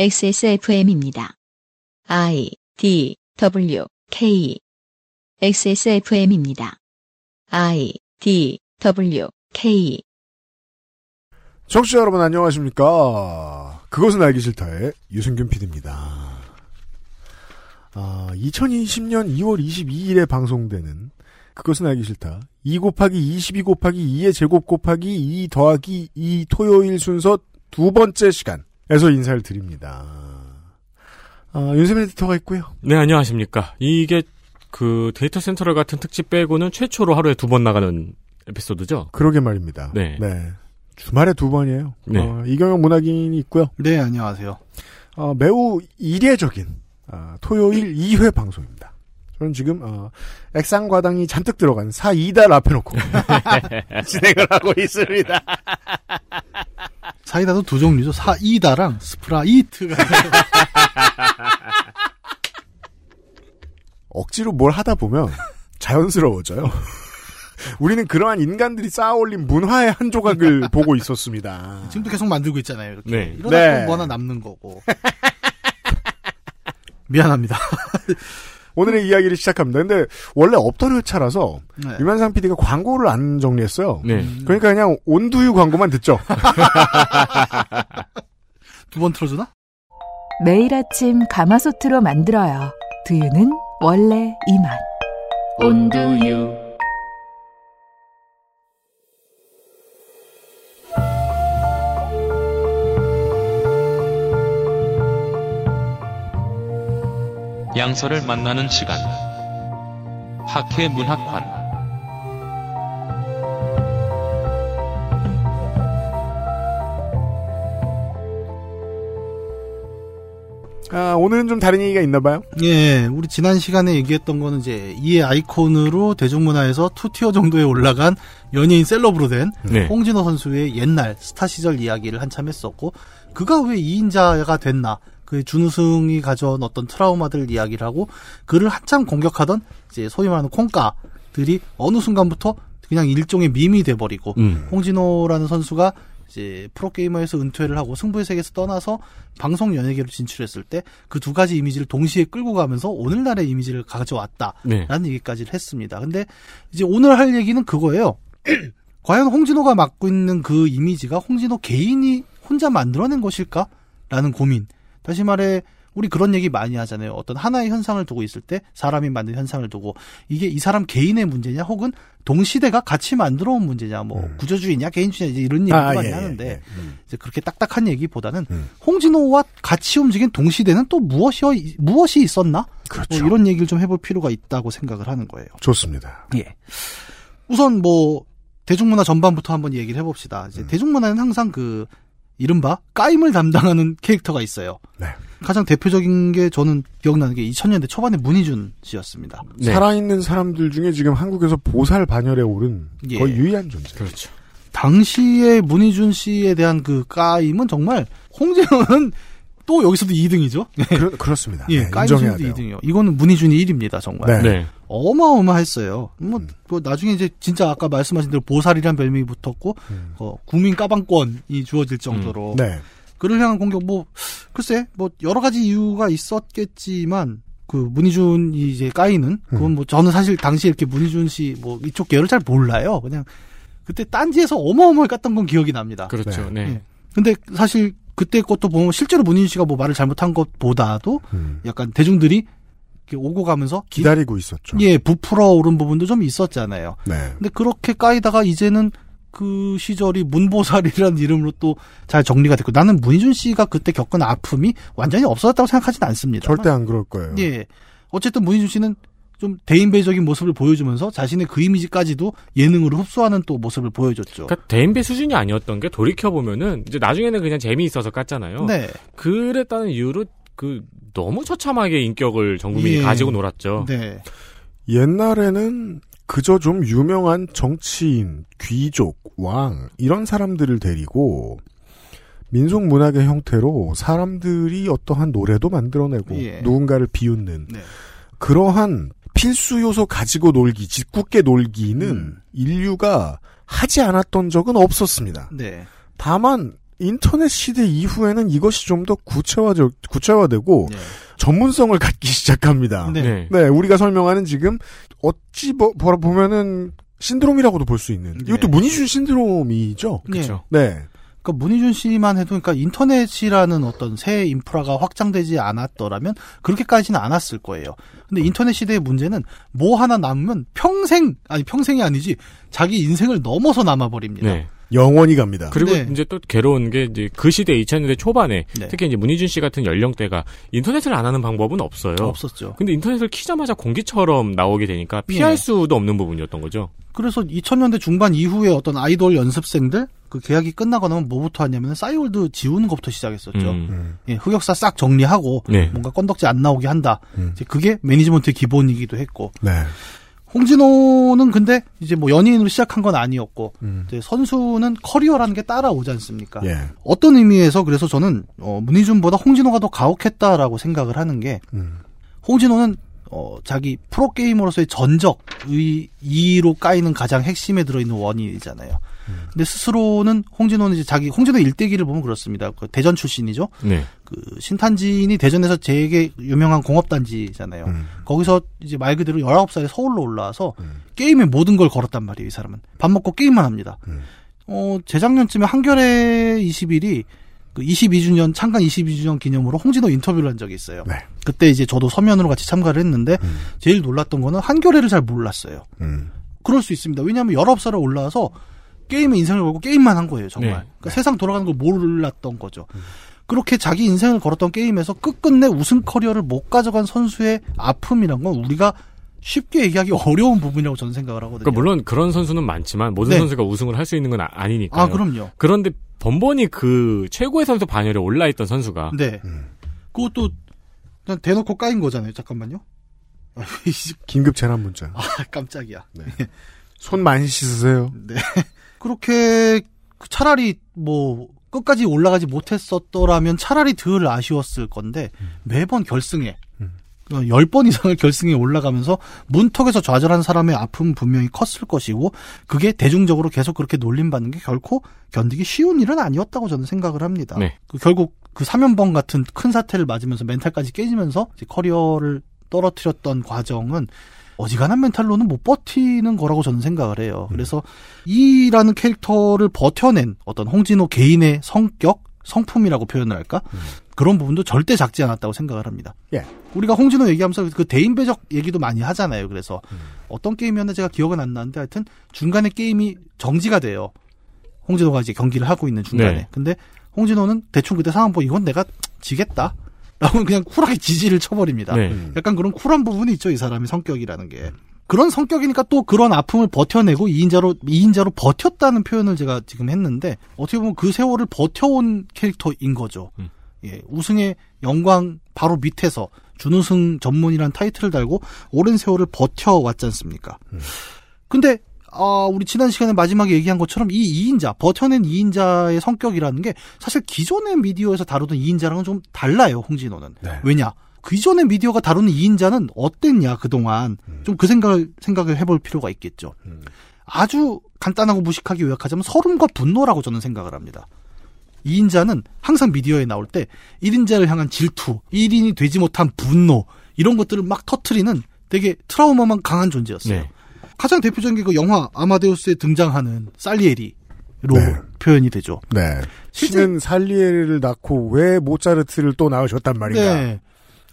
XSFM입니다. I D W K XSFM입니다. I D W K 청취자 여러분 안녕하십니까. 그것은 알기 싫다의 유승균 PD입니다. 아, 2020년 2월 22일에 방송되는 그것은 알기 싫다. 2 곱하기 22 곱하기 2의 제곱 곱하기 2 더하기 2 토요일 순서 두 번째 시간 에서 인사를 드립니다. 아, 윤세민 에디터가 있고요. 네, 안녕하십니까. 이게 그 데이터 센터럴 같은 특집 빼고는 최초로 하루에 두 번 나가는 에피소드죠? 그러게 말입니다. 네. 주말에 두 번이에요. 네. 어, 이경영 문학인이 있고요. 네, 안녕하세요. 어, 매우 이례적인 아, 토요일 2회 방송입니다. 저는 지금 어, 액상과당이 잔뜩 들어간 사이다를 앞에 놓고 진행을 하고 있습니다. 사이다도 두 종류죠. 사이다랑 스프라이트가. 억지로 뭘 하다 보면 자연스러워져요. 우리는 그러한 인간들이 쌓아올린 문화의 한 조각을 보고 있었습니다. 지금도 계속 만들고 있잖아요. 이렇게. 네. 이러다 네. 또 뭐 하나 남는 거고. 미안합니다. 오늘의 이야기를 시작합니다. 근데 원래 없던 회차라서 네. 유면상 PD가 광고를 안 정리했어요. 네. 그러니까 그냥 온두유 광고만 듣죠. 두 번 틀어주나? 매일 아침 가마솥으로 만들어요. 두유는 원래 이 맛. 온두유 양서를 만나는 시간 학회 문학관 아, 오늘은 좀 다른 얘기가 있나 봐요. 예, 우리 지난 시간에 얘기했던 거는 이제 이의 아이콘으로 대중문화에서 투티어 정도에 올라간 연예인 셀럽으로 된 네. 홍진호 선수의 옛날 스타 시절 이야기를 한참 했었고 그가 왜 2인자가 됐나 그 준우승이 가져온 어떤 트라우마들 이야기를 하고 그를 한참 공격하던 이제 소위 말하는 콩가들이 어느 순간부터 그냥 일종의 밈이 돼버리고 음. 홍진호라는 선수가 이제 프로게이머에서 은퇴를 하고 승부의 세계에서 떠나서 방송 연예계로 진출했을 때 그 두 가지 이미지를 동시에 끌고 가면서 오늘날의 이미지를 가져왔다라는 네. 얘기까지를 했습니다. 근데 이제 오늘 할 얘기는 그거예요. 과연 홍진호가 맡고 있는 그 이미지가 홍진호 개인이 혼자 만들어낸 것일까라는 고민. 다시 말해 우리 그런 얘기 많이 하잖아요. 어떤 하나의 현상을 두고 있을 때 사람이 만든 현상을 두고 이게 이 사람 개인의 문제냐 혹은 동시대가 같이 만들어 온 문제냐 뭐 음. 구조주의냐 개인주의냐 이제 이런 얘기 아, 많이 예, 하는데 예, 예. 음. 이제 그렇게 딱딱한 얘기보다는 음. 홍진호와 같이 움직인 동시대는 또 무엇이 무엇이 있었나? 그렇죠. 뭐 이런 얘기를 좀 해볼 필요가 있다고 생각을 하는 거예요. 좋습니다. 예. 우선 뭐 대중문화 전반부터 한번 얘기를 해봅시다. 이제 음. 대중문화는 항상 그 이른바 까임을 담당하는 캐릭터가 있어요. 네. 가장 대표적인 게 저는 기억나는 게 2000년대 초반에 문희준 씨였습니다. 네. 살아있는 사람들 중에 지금 한국에서 보살 반열에 오른 예. 거의 유일한 존재. 그렇죠. 당시에 문희준 씨에 대한 그 까임은 정말 홍진호는 또 여기서도 2등이죠. 그렇, 그렇 습니다. 예, 네, 돼요. 2등이요. 이거는 문희준이 1위입니다, 정말. 네. 네. 어마어마했어요. 뭐, 음. 뭐 나중에 이제 진짜 아까 말씀하신 대로 보살이란 별명이 붙었고 음. 어, 국민 까방권이 주어질 정도로 네. 그를 향한 공격 뭐 글쎄 뭐 여러 가지 이유가 있었겠지만 그 문희준이 이제 까이는 그건 뭐 저는 사실 당시에 이렇게 문희준 씨 뭐 이쪽 계열을 잘 몰라요. 그냥 그때 딴지에서 어마어마하게 깠던 건 기억이 납니다. 그렇죠. 네. 예. 근데 사실 그때 것도 보면 실제로 문희준 씨가 뭐 말을 잘못한 것보다도 음. 약간 대중들이 오고 가면서 기- 기다리고 있었죠. 예, 부풀어 오른 부분도 좀 있었잖아요. 네. 근데 그렇게 까이다가 이제는 그 시절이 문보살이라는 이름으로 또 잘 정리가 됐고 나는 문희준 씨가 그때 겪은 아픔이 완전히 없어졌다고 생각하지는 않습니다. 절대 안 그럴 거예요. 예. 어쨌든 문희준 씨는 좀 대인배적인 모습을 보여주면서 자신의 그 이미지까지도 예능으로 흡수하는 또 모습을 보여줬죠. 그러니까 대인배 수준이 아니었던 게 돌이켜 보면은 이제 나중에는 그냥 재미있어서 깠잖아요. 네. 그랬다는 이유로 그 너무 처참하게 인격을 전 국민이 예. 가지고 놀았죠. 네. 옛날에는 그저 좀 유명한 정치인, 귀족, 왕 이런 사람들을 데리고 민속 문학의 형태로 사람들이 어떠한 노래도 만들어내고 예. 누군가를 비웃는 네. 그러한 필수 요소 가지고 놀기, 짓궂게 놀기는 음. 인류가 하지 않았던 적은 없었습니다. 네. 다만 인터넷 시대 이후에는 이것이 좀 더 구체화되, 구체화되고 네. 전문성을 갖기 시작합니다. 네. 네. 네, 우리가 설명하는 지금 어찌 뭐, 보라 보면은 신드롬이라고도 볼 수 있는 네. 이것도 문희준 신드롬이죠. 그렇죠. 네, 그러니까 문희준 씨만 해도 그러니까 인터넷이라는 어떤 새 인프라가 확장되지 않았더라면 그렇게까지는 않았을 거예요. 근데 인터넷 시대의 문제는 뭐 하나 남으면 평생 아니 평생이 아니지 자기 인생을 넘어서 남아 버립니다. 네. 영원히 갑니다. 그리고 네. 이제 또 괴로운 게 이제 그 시대 2000년대 초반에 네. 특히 이제 문희준 씨 같은 연령대가 인터넷을 안 하는 방법은 없어요. 없었죠. 근데 인터넷을 키자마자 공기처럼 나오게 되니까 피할 네. 수도 없는 부분이었던 거죠. 그래서 2000년대 중반 이후에 어떤 아이돌 연습생들 그 계약이 끝나고 나면 뭐부터 하냐면 싸이월드 지우는 것부터 시작했었죠. 음. 음, 예, 흑역사 싹 정리하고 네. 뭔가 건덕지 안 나오게 한다. 음. 이제 그게 매니지먼트의 기본이기도 했고 네, 홍진호는 근데 이제 뭐 연예인으로 시작한 건 아니었고 음. 이제 선수는 커리어라는 게 따라오지 않습니까? 예, 어떤 의미에서 그래서 저는 어, 문희준보다 홍진호가 더 가혹했다라고 생각을 하는 게 음. 홍진호는 어, 자기 프로게이머로서의 전적, 의, 이로 까이는 가장 핵심에 들어있는 원인이잖아요. 근데 스스로는 홍진호는 이제 자기, 홍진호 일대기를 보면 그렇습니다. 그 대전 출신이죠. 네. 그 신탄진이 대전에서 되게 유명한 공업단지잖아요. 음. 거기서 이제 말 그대로 19살에 서울로 올라와서 음. 게임의 모든 걸 걸었단 말이에요, 이 사람은. 밥 먹고 게임만 합니다. 음. 어, 재작년쯤에 한겨레 21이 그 22주년, 창간 22주년 기념으로 홍진호 인터뷰를 한 적이 있어요. 네. 그때 이제 저도 서면으로 같이 참가를 했는데 음. 제일 놀랐던 거는 한겨레를 잘 몰랐어요. 음. 그럴 수 있습니다. 왜냐하면 19살에 올라와서 게임에 인생을 걸고 게임만 한 거예요, 정말. 네. 그러니까 세상 돌아가는 걸 몰랐던 거죠. 그렇게 자기 인생을 걸었던 게임에서 끝끝내 우승 커리어를 못 가져간 선수의 아픔이란 건 우리가 쉽게 얘기하기 어려운 부분이라고 저는 생각을 하거든요. 그러니까 물론 그런 선수는 많지만 모든 네. 선수가 우승을 할 수 있는 건 아, 니니까 아, 그럼요. 그런데 번번이 그 최고의 선수 반열에 올라있던 선수가 네. 음. 그것도 그냥 대놓고 까인 거잖아요. 잠깐만요. 긴급 재난 문자. 아, 깜짝이야. 손 많이 씻으세요. 네. 그렇게 차라리 뭐 끝까지 올라가지 못했었더라면 차라리 덜 아쉬웠을 건데 매번 결승에 음. 10번 이상을 결승에 올라가면서 문턱에서 좌절한 사람의 아픔은 분명히 컸을 것이고 그게 대중적으로 계속 그렇게 놀림받는 게 결코 견디기 쉬운 일은 아니었다고 저는 생각을 합니다. 네. 그 결국 그 사면번 같은 큰 사태를 맞으면서 멘탈까지 깨지면서 커리어를 떨어뜨렸던 과정은 어지간한 멘탈로는 못 버티는 거라고 저는 생각을 해요. 그래서 이라는 캐릭터를 버텨낸 어떤 홍진호 개인의 성격, 성품이라고 표현을 할까? 그런 부분도 절대 작지 않았다고 생각을 합니다. 예. 우리가 홍진호 얘기하면서 그 대인 배적 얘기도 많이 하잖아요. 그래서 어떤 게임이었나 제가 기억은 안 나는데 하여튼 중간에 게임이 정지가 돼요. 홍진호가 이제 경기를 하고 있는 중간에. 네. 근데 홍진호는 대충 그때 상황 보고 이건 내가 지겠다. 라고 그냥 쿨하게 지지를 쳐버립니다. 네. 음. 약간 그런 쿨한 부분이 있죠, 이 사람의 성격이라는 게. 그런 성격이니까 또 그런 아픔을 버텨내고 2인자로, 2인자로 버텼다는 표현을 제가 지금 했는데, 어떻게 보면 그 세월을 버텨온 캐릭터인 거죠. 음. 예, 우승의 영광 바로 밑에서 준우승 전문이란 타이틀을 달고 오랜 세월을 버텨왔지 않습니까? 근데, 아, 우리 지난 시간에 마지막에 얘기한 것처럼 이 2인자, 버텨낸 2인자의 성격이라는 게 사실 기존의 미디어에서 다루던 2인자랑은 좀 달라요, 홍진호는. 네. 왜냐? 기존의 미디어가 다루는 2인자는 어땠냐, 그동안. 좀그 생각을, 생각을 해볼 필요가 있겠죠. 음. 아주 간단하고 무식하게 요약하자면 서름과 분노라고 저는 생각을 합니다. 2인자는 항상 미디어에 나올 때 1인자를 향한 질투, 1인이 되지 못한 분노, 이런 것들을 막 터트리는 되게 트라우마만 강한 존재였어요. 네. 가장 대표적인 게 그 영화 아마데우스에 등장하는 살리에리로 네. 표현이 되죠. 네. 실제- 신은 살리에를 낳고 왜 모차르트를 또 낳으셨단 말인가. 네.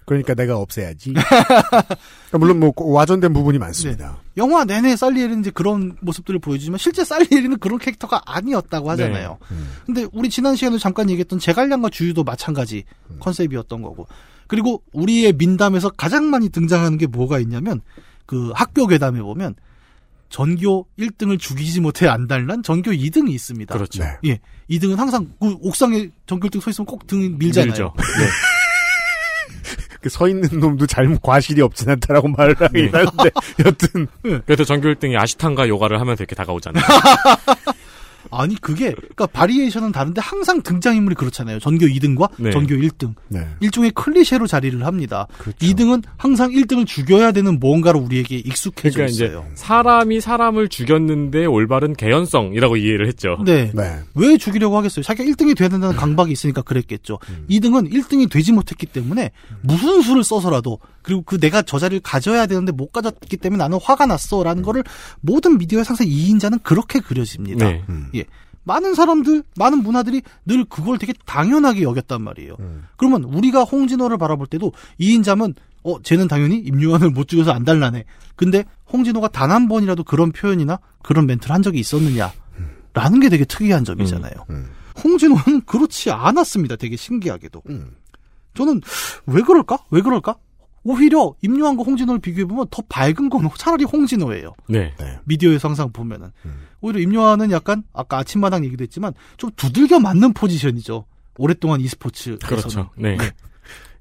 그러니까 내가 없애야지. 그러니까 물론 뭐 와전된 부분이 많습니다. 영화 내내 살리에리는 이제 그런 모습들을 보여주지만 실제 살리에리는 그런 캐릭터가 아니었다고 하잖아요. 음. 근데 우리 지난 시간에 잠깐 얘기했던 제갈량과 주유도 마찬가지 컨셉이었던 거고. 그리고 우리의 민담에서 가장 많이 등장하는 게 뭐가 있냐면 그 학교 괴담에 보면 전교 1등을 죽이지 못해 안달난 전교 2등이 있습니다. 그렇죠. 네. 예. 2등은 항상 그 옥상에 전교 1등 서 있으면 꼭 등 밀잖아요. 밀죠. 그 서 있는 놈도 잘못 과실이 없진 않다라고 말을 하긴 네. 하는데 여튼 그래서 전교 1등이 아시탄과 요가를 하면서 이렇게 다가오잖아요. 아니 그게 그러니까 바리에이션은 다른데 항상 등장인물이 그렇잖아요. 전교 2등과 네. 전교 1등. 네. 일종의 클리셰로 자리를 합니다. 그렇죠. 2등은 항상 1등을 죽여야 되는 무언가로 우리에게 익숙해져 그러니까 있어요. 사람이 사람을 죽였는데 올바른 개연성이라고 이해를 했죠. 네. 네. 왜 죽이려고 하겠어요? 자기가 1등이 돼야 된다는 강박이 있으니까 그랬겠죠. 음. 2등은 1등이 되지 못했기 때문에 무슨 수를 써서라도 그리고 그 내가 저 자리를 가져야 되는데 못 가졌기 때문에 나는 화가 났어라는 거를 모든 미디어의 상상 2인자는 그렇게 그려집니다. 네. 음. 예. 많은 사람들, 많은 문화들이 늘 그걸 되게 당연하게 여겼단 말이에요. 음. 그러면 우리가 홍진호를 바라볼 때도 이인자면 어, 쟤는 당연히 임요한을 못 죽여서 안 달라네. 근데 홍진호가 단 한 번이라도 그런 표현이나 그런 멘트를 한 적이 있었느냐. 라는 게 되게 특이한 점이잖아요. 음. 홍진호는 그렇지 않았습니다. 되게 신기하게도. 음. 저는 왜 그럴까? 왜 그럴까? 오히려 임요한과 홍진호를 비교해보면 더 밝은 건 차라리 홍진호예요. 네. 네. 미디어에서 항상 보면은. 음. 오히려 임요한은 약간 아까 아침마당 얘기도 했지만 좀 두들겨 맞는 포지션이죠. 오랫동안 e스포츠에서는. 그렇죠. 네.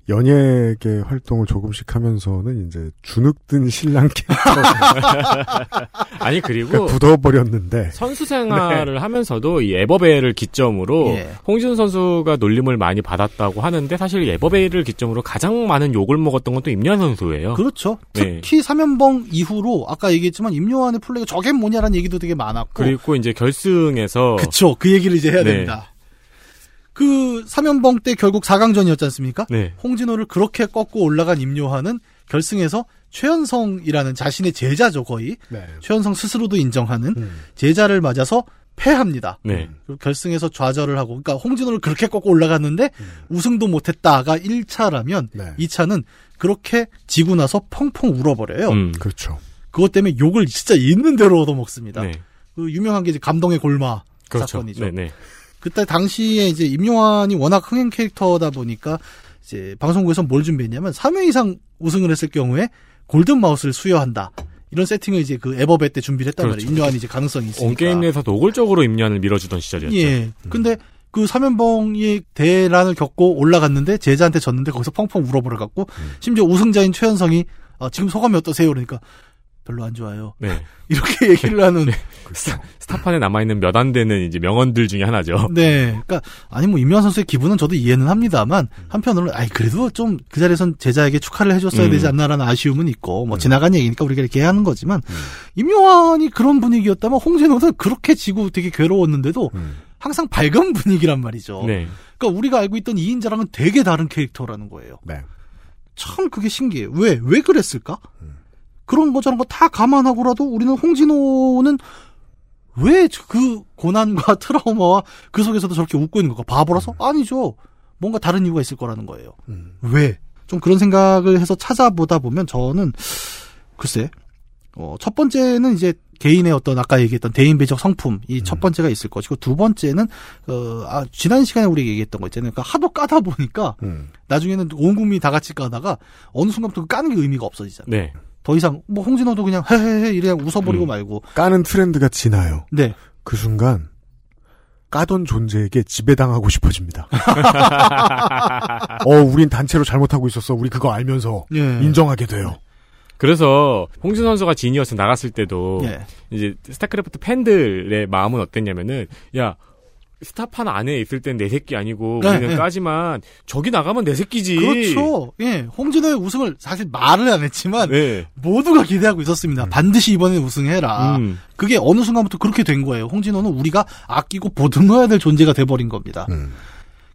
연예계 활동을 조금씩 하면서는 이제 주눅든 신랑 캐릭터 아니 그리고 굳어버렸는데 선수 생활을 하면서도 이 에버베이를 기점으로 예. 홍진호 선수가 놀림을 많이 받았다고 하는데 사실 에버베이를 기점으로 가장 많은 욕을 먹었던 건 또 임현 선수예요. 그렇죠. 네. 특히 3연봉 이후로 아까 얘기했지만 임요한의 플레이가 저게 뭐냐라는 얘기도 되게 많았고. 그리고 이제 결승에서 그쵸. 그 얘기를 이제 해야 네. 됩니다. 그 3연봉 때 결국 4강전이었지 않습니까? 네. 홍진호를 그렇게 꺾고 올라간 임요한은 결승에서 최현성이라는 자신의 제자죠, 거의. 네. 최현성 스스로도 인정하는 음. 제자를 맞아서 패합니다. 네. 그리고 결승에서 좌절을 하고, 그러니까 홍진호를 그렇게 꺾고 올라갔는데 우승도 못했다가 1차라면 네. 2차는 그렇게 지고 나서 펑펑 울어버려요. 음. 그렇죠. 그것 때문에 욕을 진짜 있는 대로 얻어먹습니다. 네. 그 유명한 게 이제 감동의 골마 그렇죠. 사건이죠. 네, 네. 그때 당시에 이제 임용환이 워낙 흥행 캐릭터다 보니까 이제 방송국에서 뭘 준비했냐면 3회 이상 우승을 했을 경우에 골든 마우스를 수여한다. 이런 세팅을 이제 그 에버베 때 준비를 했단 그렇죠. 말이에요. 임요한이 이제 가능성이 있으니까. 온게임 내에서 노골적으로 임년을 밀어주던 시절이었죠. 예. 근데 그 삼연봉이 대란을 겪고 올라갔는데 제자한테 졌는데 거기서 펑펑 울어버려 갖고 심지어 우승자인 최현성이 어, 지금 소감이 어떠세요? 그러니까 별로 안 좋아요. 네. 이렇게 얘기를 하는 스타, 스타 판에 남아 있는 몇 안 되는 이제 명언들 중에 하나죠. 네. 그러니까 아니 뭐 임요한 선수의 기분은 저도 이해는 합니다만 한편으로는 아이 그래도 좀 그 자리에선 제자에게 축하를 해 줬어야 음. 되지 않나라는 아쉬움은 있고 뭐 지나간 얘기니까 우리가 이렇게 하는 거지만 임요한이 그런 분위기였다면 홍진호는 그렇게 지고 되게 괴로웠는데도 음. 항상 밝은 분위기란 말이죠. 네. 그러니까 우리가 알고 있던 이인자랑은 되게 다른 캐릭터라는 거예요. 네. 참 그게 신기해요. 왜? 왜 그랬을까? 그런 거 저런 거 다 감안하고라도 우리는 홍진호는 왜 그 고난과 트라우마와 그 속에서도 저렇게 웃고 있는 걸까? 바보라서? 아니죠. 뭔가 다른 이유가 있을 거라는 거예요. 음. 왜? 좀 그런 생각을 해서 찾아보다 보면 저는 글쎄 어, 첫 번째는 이제 개인의 어떤 아까 얘기했던 대인배적 성품 이첫 번째가 있을 것이고 두 번째는 어, 아, 지난 시간에 우리 얘기했던 거 있잖아요. 그러니까 하도 까다 보니까 음. 나중에는 온 국민이 다 같이 까다가 어느 순간부터 그 까는 게 의미가 없어지잖아요. 네. 더 이상 뭐 홍진호도 그냥 헤헤헤 이래 웃어버리고 음. 말고 까는 트렌드가 지나요. 네 그 순간 까던 존재에게 지배당하고 싶어집니다. 어, 우린 단체로 잘못하고 있었어. 우리 그거 알면서 예. 인정하게 돼요. 그래서 홍진 선수가 지니어스 나갔을 때도 예. 이제 스타크래프트 팬들의 마음은 어땠냐면은 야 스타판 안에 있을 땐 내 새끼 아니고 네, 우리는 네. 까지만 저기 나가면 내 새끼지. 그렇죠. 예, 홍진호의 우승을 사실 말을 안 했지만 네. 모두가 기대하고 있었습니다. 반드시 이번에 우승해라. 음. 그게 어느 순간부터 그렇게 된 거예요. 홍진호는 우리가 아끼고 보듬어야 될 존재가 돼버린 겁니다. 음.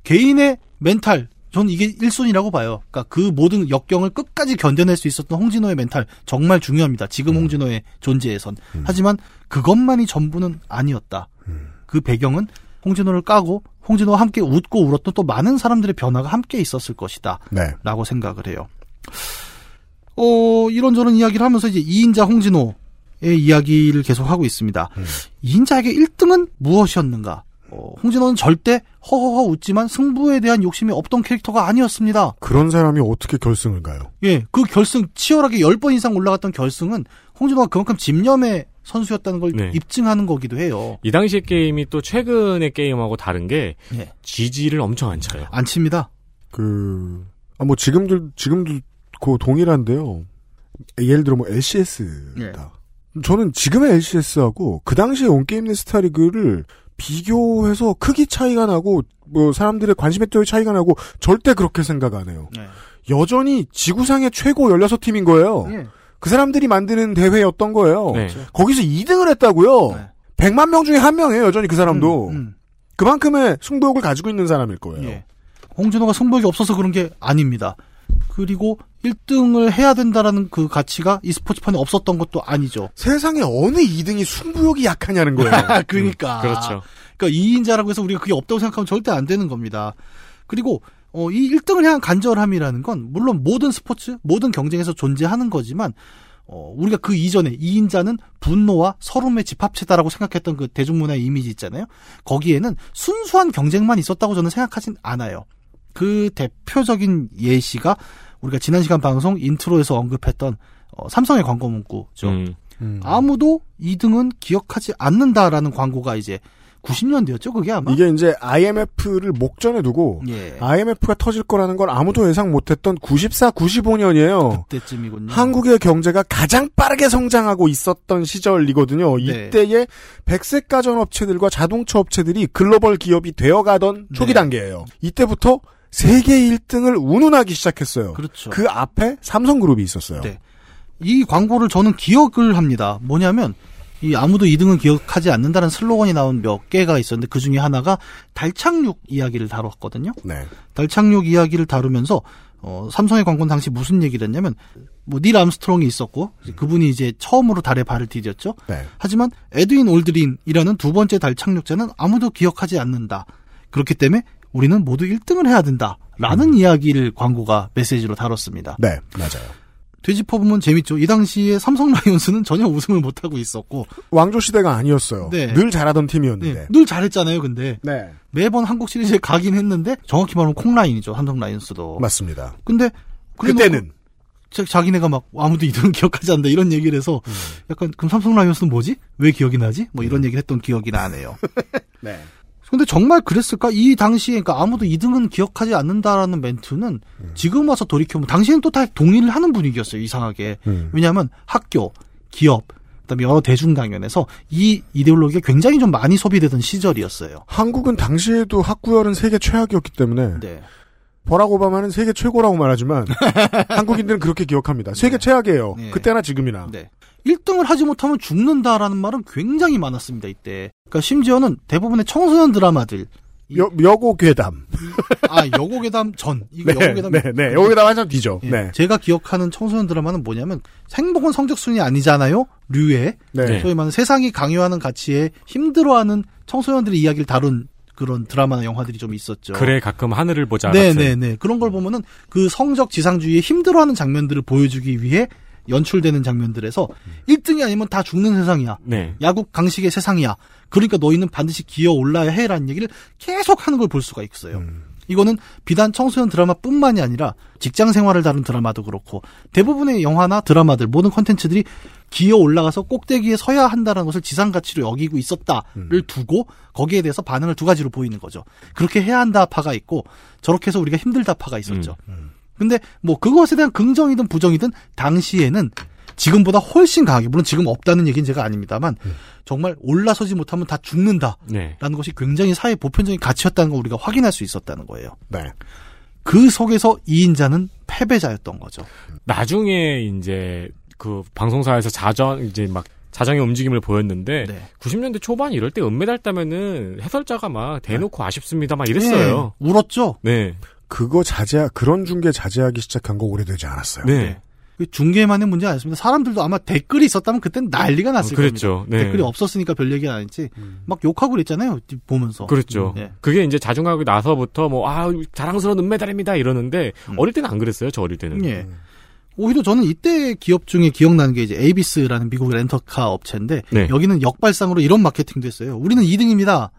개인의 멘탈, 전 이게 1순위라고 봐요. 그러니까 그 모든 역경을 끝까지 견뎌낼 수 있었던 홍진호의 멘탈 정말 중요합니다. 지금 홍진호의 존재에선. 하지만 그것만이 전부는 아니었다. 그 배경은 홍진호를 까고 홍진호와 함께 웃고 울었던 또 많은 사람들의 변화가 함께 있었을 것이다. 네. 라고 생각을 해요. 어, 이런저런 이야기를 하면서 이제 2인자 홍진호의 이야기를 계속하고 있습니다. 음. 2인자에게 1등은 무엇이었는가? 어, 홍진호는 절대 허허허 웃지만 승부에 대한 욕심이 없던 캐릭터가 아니었습니다. 그런 사람이 어떻게 결승을 가요? 예, 그 결승 치열하게 10번 이상 올라갔던 결승은 홍진호가 그만큼 집념의 선수였다는 걸 네. 입증하는 거기도 해요. 이 당시 게임이 또 최근의 게임하고 다른 게 예. GG를 엄청 안 쳐요. 안 칩니다. 그, 아, 뭐, 지금도, 지금도, 그, 동일한데요. 예를 들어, 뭐, LCS다. 저는 지금의 LCS하고, 그 당시에 온 게임넷 스타리그를 비교해서 크기 차이가 나고 뭐 사람들의 관심의 또의 차이가 나고 절대 그렇게 생각 안 해요. 네. 여전히 지구상의 최고 16팀인 거예요. 예. 그 사람들이 만드는 대회였던 거예요. 네. 거기서 2등을 했다고요. 네. 100만 명 중에 한 명이에요, 여전히 그 사람도. 음, 음. 그만큼의 승부욕을 가지고 있는 사람일 거예요. 예. 홍진호가 승부욕이 없어서 그런 게 아닙니다. 그리고 1등을 해야 된다라는 그 가치가 이 스포츠판에 없었던 것도 아니죠. 세상에 어느 2등이 승부욕이 약하냐는 거예요. 그러니까. 그렇죠. 그러니까 2인자라고 해서 우리가 그게 없다고 생각하면 절대 안 되는 겁니다. 그리고 어, 이 1등을 향한 간절함이라는 건 물론 모든 스포츠, 모든 경쟁에서 존재하는 거지만 어, 우리가 그 이전에 2인자는 분노와 설움의 집합체다라고 생각했던 그 대중문화의 이미지 있잖아요. 거기에는 순수한 경쟁만 있었다고 저는 생각하진 않아요. 그 대표적인 예시가 우리가 지난 시간 방송 인트로에서 언급했던 어, 삼성의 광고 문구죠. 음. 음. 아무도 2등은 기억하지 않는다라는 광고가 이제 90년대였죠, 그게 아마? 이게 이제 IMF를 목전에 두고 예. IMF가 터질 거라는 걸 아무도 예상 못했던 94, 95년이에요. 그때쯤이군요. 한국의 경제가 가장 빠르게 성장하고 있었던 시절이거든요. 네. 이때에 백색 가전 업체들과 자동차 업체들이 글로벌 기업이 되어가던 초기 네. 단계예요. 이때부터 세계 1등을 운운하기 시작했어요. 그렇죠. 그 앞에 삼성그룹이 있었어요. 네. 이 광고를 저는 기억을 합니다. 뭐냐면 이 아무도 2등은 기억하지 않는다는 슬로건이 나온 몇 개가 있었는데 그 중에 하나가 달착륙 이야기를 다뤘거든요. 네. 달착륙 이야기를 다루면서 어, 삼성의 광고는 당시 무슨 얘기를 했냐면 뭐 닐 암스트롱이 있었고 이제 그분이 이제 처음으로 달에 발을 디뎠죠. 네. 하지만 에드윈 올드린이라는 두 번째 달 착륙자는 아무도 기억하지 않는다. 그렇기 때문에 우리는 모두 1등을 해야 된다라는 이야기를 광고가 메시지로 다뤘습니다. 네, 맞아요. 되짚어보면 재밌죠. 이 당시에 삼성 라이온스는 전혀 우승을 못하고 있었고 왕조 시대가 아니었어요. 네. 늘 잘하던 네, 팀이었는데. 늘 잘했잖아요. 근데 네. 매번 한국 시리즈에 가긴 했는데 정확히 말하면 콩라인이죠. 삼성 라이온스도. 맞습니다. 근데 그때는 자- 자기네가 막 아무도 이름 기억하지 않는다 이런 얘기를 해서 음. 약간 그럼 삼성 라이온스는 뭐지? 왜 기억이 나지? 뭐 이런 얘기를 했던 기억이 나네요. 네. 근데 정말 그랬을까? 이 당시에 그러니까 아무도 2등은 기억하지 않는다라는 멘트는 음. 지금 와서 돌이켜보면 당시에는 또 다 동의를 하는 분위기였어요. 이상하게. 음. 왜냐하면 학교, 기업, 그다음에 여러 대중 강연에서 이 이데올로기가 굉장히 좀 많이 소비되던 시절이었어요. 한국은 당시에도 학구열은 세계 최악이었기 때문에 네. 버락 오바마는 세계 최고라고 말하지만 한국인들은 그렇게 기억합니다. 세계 최악이에요. 네. 그때나 지금이나. 네. 1등을 하지 못하면 죽는다라는 말은 굉장히 많았습니다, 이때. 그러니까 심지어는 대부분의 청소년 드라마들. 이- 여, 여고 괴담. 아, 여고 괴담 전. 이거 네, 여고 괴담. 네, 네. 여고 괴담 한참 뒤죠. 예, 네. 제가 기억하는 청소년 드라마는 뭐냐면 행복은 성적순이 아니잖아요. 류의 네. 네. 소위 말하는 세상이 강요하는 가치에 힘들어하는 청소년들의 이야기를 다룬 그런 드라마나 영화들이 좀 있었죠. 그래 가끔 하늘을 보자. 네네네. 그런 걸 보면은 그 성적 지상주의에 힘들어하는 장면들을 보여주기 위해 연출되는 장면들에서 1등이 아니면 다 죽는 세상이야. 네. 야국 강식의 세상이야. 그러니까 너희는 반드시 기어 올라야 해라는 얘기를 계속 하는 걸 볼 수가 있어요. 음. 이거는 비단 청소년 드라마뿐만이 아니라 직장 생활을 다룬 드라마도 그렇고 대부분의 영화나 드라마들 모든 컨텐츠들이 기어 올라가서 꼭대기에 서야 한다는 것을 지상 가치로 여기고 있었다를 음. 두고 거기에 대해서 반응을 두 가지로 보이는 거죠. 그렇게 해야 한다 파가 있고 저렇게 해서 우리가 힘들다 파가 있었죠. 음. 근데 뭐 그것에 대한 긍정이든 부정이든 당시에는 지금보다 훨씬 강하게 물론 지금 없다는 얘기는 제가 아닙니다만 음. 정말 올라서지 못하면 다 죽는다. 네. 라는 것이 굉장히 사회 보편적인 가치였다는 걸 우리가 확인할 수 있었다는 거예요. 네. 그 속에서 2인자는 패배자였던 거죠. 나중에 이제 그 방송사에서 자전 이제 막 자정의 움직임을 보였는데 네. 90년대 초반 이럴 때 은메달 따면은 해설자가 막 대놓고 아쉽습니다 막 이랬어요. 네, 울었죠. 네. 그거 자제, 그런 중계 자제하기 시작한 거 오래되지 않았어요. 네. 그 중계만의 문제 아니었습니다. 사람들도 아마 댓글이 있었다면 그땐 난리가 났을 어, 그랬죠. 겁니다. 네. 댓글이 없었으니까 별 얘기가 아니지. 음. 막 욕하고 그랬잖아요. 보면서. 그렇죠. 네. 그게 이제 자중하고 나서부터 뭐, 아, 자랑스러운 은메달입니다. 이러는데, 음. 어릴 때는 안 그랬어요. 저 어릴 때는. 예. 오히려 저는 이때 기업 중에 기억나는 게 이제 에이비스라는 미국 렌터카 업체인데 네. 여기는 역발상으로 이런 마케팅도 했어요. 우리는 2등입니다.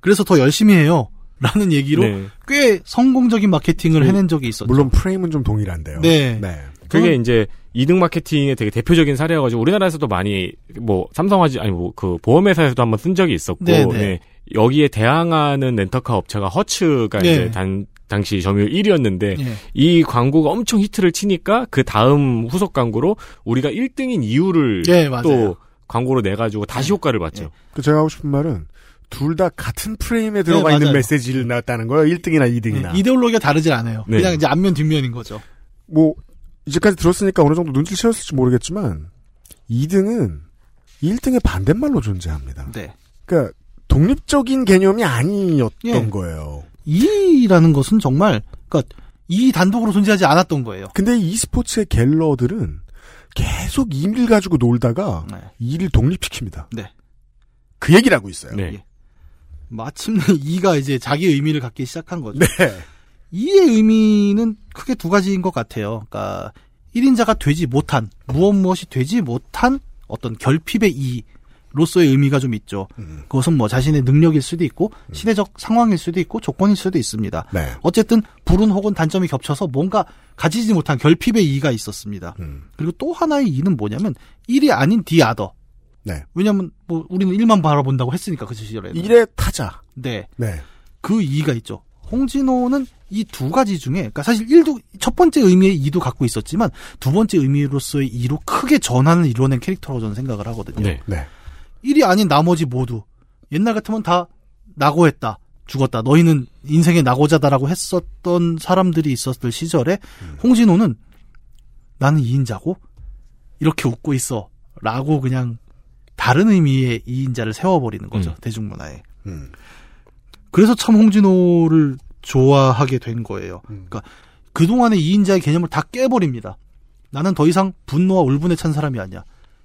그래서 더 열심히 해요. 라는 얘기로 네. 꽤 성공적인 마케팅을 그, 해낸 적이 있었죠. 물론 프레임은 좀 동일한데요. 네. 네. 그게 이제 2등 마케팅의 되게 대표적인 사례여가지고 우리나라에서도 많이 뭐 삼성화지 아니 뭐 그 보험회사에서도 한번 쓴 적이 있었고 네, 네. 네. 여기에 대항하는 렌터카 업체가 허츠가 네. 이제 단 당시 점유율 1위였는데 예. 이 광고가 엄청 히트를 치니까 그 다음 후속 광고로 우리가 1등인 이유를 예. 또 광고로 내 가지고 다시 효과를 봤죠. 그 제가 하고 싶은 말은 둘 다 같은 프레임에 들어가 네, 있는. 메시지를 낳았다는 거예요. 1등이나 2등이나. 네, 이데올로기가 다르질 않아요. 네. 그냥 이제 앞면 뒷면인 거죠. 뭐 이제까지 들었으니까 어느 정도 눈치를 채웠을지 모르겠지만 2등은 1등의 반대말로 존재합니다. 네. 그러니까 독립적인 개념이 아니었던 예. 거예요. 이라는 것은 정말 그러니까 이 단독으로 존재하지 않았던 거예요. 근데 이 e스포츠의 갤러들은 계속 이를 가지고 놀다가 네. 이를 독립시킵니다. 네. 그 얘기를 하고 있어요. 네. 예. 마침내 이가 이제 자기 의미를 갖기 시작한 거죠. 네. 이의 의미는 크게 두 가지인 것 같아요. 그러니까 1인자가 되지 못한 무엇 무엇이 되지 못한 어떤 결핍의 이로서의 의미가 좀 있죠. 음. 그것은 뭐 자신의 능력일 수도 있고 시대적 상황일 수도 있고 조건일 수도 있습니다. 네. 어쨌든 불운 혹은 단점이 겹쳐서 뭔가 가지지 못한 결핍의 이가 있었습니다. 음. 그리고 또 하나의 이는 뭐냐면 1이 아닌 디아더. 네. 왜냐면 뭐 우리는 1만 바라본다고 했으니까 그 시절에는. 일의 타자. 네. 네. 그 이가 있죠. 홍진호는 이 두 가지 중에, 그러니까 사실 1도, 첫 번째 의미의 이도 갖고 있었지만, 두 번째 의미로서의 이로 크게 전환을 이뤄낸 캐릭터라고 저는 생각을 하거든요. 네. 네. 1이 아닌 나머지 모두, 옛날 같으면 다 낙오했다, 죽었다, 너희는 인생의 낙오자다라고 했었던 사람들이 있었을 시절에, 홍진호는 나는 2인자고, 이렇게 웃고 있어. 라고 그냥, 다른 의미의 2인자를 세워버리는 거죠, 음. 대중문화에. 음. 그래서 참 홍진호를 좋아하게 된 거예요. 음. 그러니까 그동안의 2인자의 개념을 다 깨버립니다. 나는 더 이상 분노와 울분에 찬 사람이 아니야.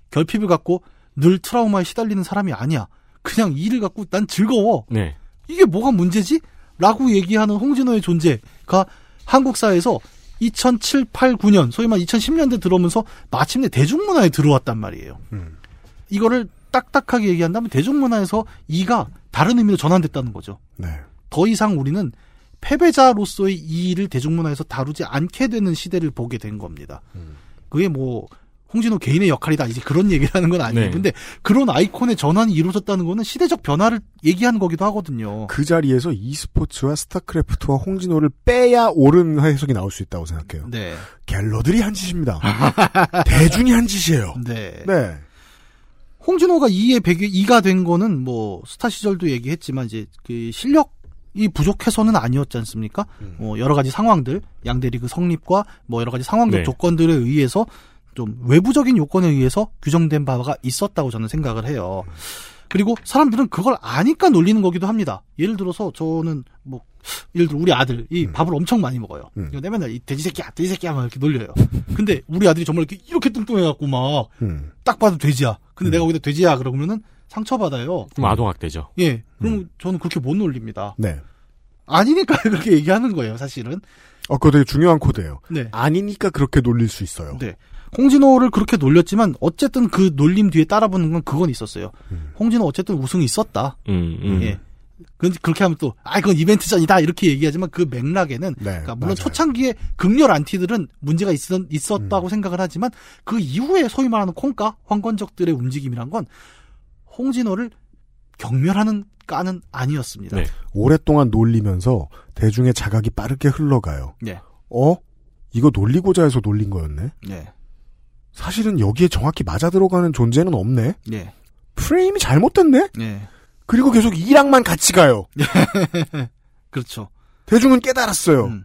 결핍을 갖고 늘 트라우마에 시달리는 사람이 아니야. 그냥 일을 갖고 난 즐거워. 네. 이게 뭐가 문제지? 라고 얘기하는 홍진호의 존재가 한국 사회에서 2007, 8, 9년, 소위 말 2010년대 들어오면서 마침내 대중문화에 들어왔단 말이에요. 음. 이거를 딱딱하게 얘기한다면 대중문화에서 이가 다른 의미로 전환됐다는 거죠. 네. 더 이상 우리는 패배자로서의 이의를 대중문화에서 다루지 않게 되는 시대를 보게 된 겁니다. 그게 뭐 홍진호 개인의 역할이다 이제 그런 얘기를 하는 건 아니에요. 네. 근데 그런 아이콘의 전환이 이루어졌다는 거는 시대적 변화를 얘기하는 거기도 하거든요. 그 자리에서 e스포츠와 스타크래프트와 홍진호를 빼야 옳은 해석이 나올 수 있다고 생각해요. 네, 갤러들이 한 짓입니다. 대중이 한 짓이에요. 네. 네. 홍진호가 2의 배경 2가 된 거는 뭐 스타 시절도 얘기했지만 이제 그 실력이 부족해서는 아니었지 않습니까? 음. 뭐 여러 가지 상황들 양대 리그 성립과 뭐 여러 가지 상황적 네. 조건들에 의해서 좀 외부적인 요건에 의해서 규정된 바가 있었다고 저는 생각을 해요. 그리고 사람들은 그걸 아니까 놀리는 거기도 합니다. 예를 들어서 저는 뭐 예를 들어 우리 아들이 밥을 엄청 많이 먹어요. 음. 내 맨날 이 돼지 새끼야, 돼지 새끼야 막 이렇게 놀려요. 근데 우리 아들이 정말 이렇게 이렇게 뚱뚱해갖고 막 음. 딱 봐도 돼지야. 근데 음. 내가 거기다 돼지야 그러면은 상처받아요. 좀 아동학대죠. 예. 그럼 저는 그렇게 못 놀립니다. 네. 아니니까 그렇게 얘기하는 거예요, 사실은. 어, 그거 되게 중요한 코드예요. 네. 아니니까 그렇게 놀릴 수 있어요. 네. 홍진호를 그렇게 놀렸지만 어쨌든 그 놀림 뒤에 따라붙는 건 그건 있었어요. 음. 홍진호 어쨌든 우승이 있었다. 음, 음. 예. 그 그렇게 하면 또, 아, 그건 이벤트전이다. 이렇게 얘기하지만 그 맥락에는, 네, 그러니까 물론 맞아요. 초창기에 극렬 안티들은 문제가 있었, 있었다고 음. 생각을 하지만 그 이후에 소위 말하는 콩가, 황건적들의 움직임이란 건 홍진호를 경멸하는 까는 아니었습니다. 네. 오랫동안 놀리면서 대중의 자각이 빠르게 흘러가요. 네. 어? 이거 놀리고자 해서 놀린 거였네? 네. 사실은 여기에 정확히 맞아 들어가는 존재는 없네? 네. 프레임이 잘못됐네? 네. 그리고 계속 이랑만 같이 가요. 그렇죠. 대중은 깨달았어요. 음.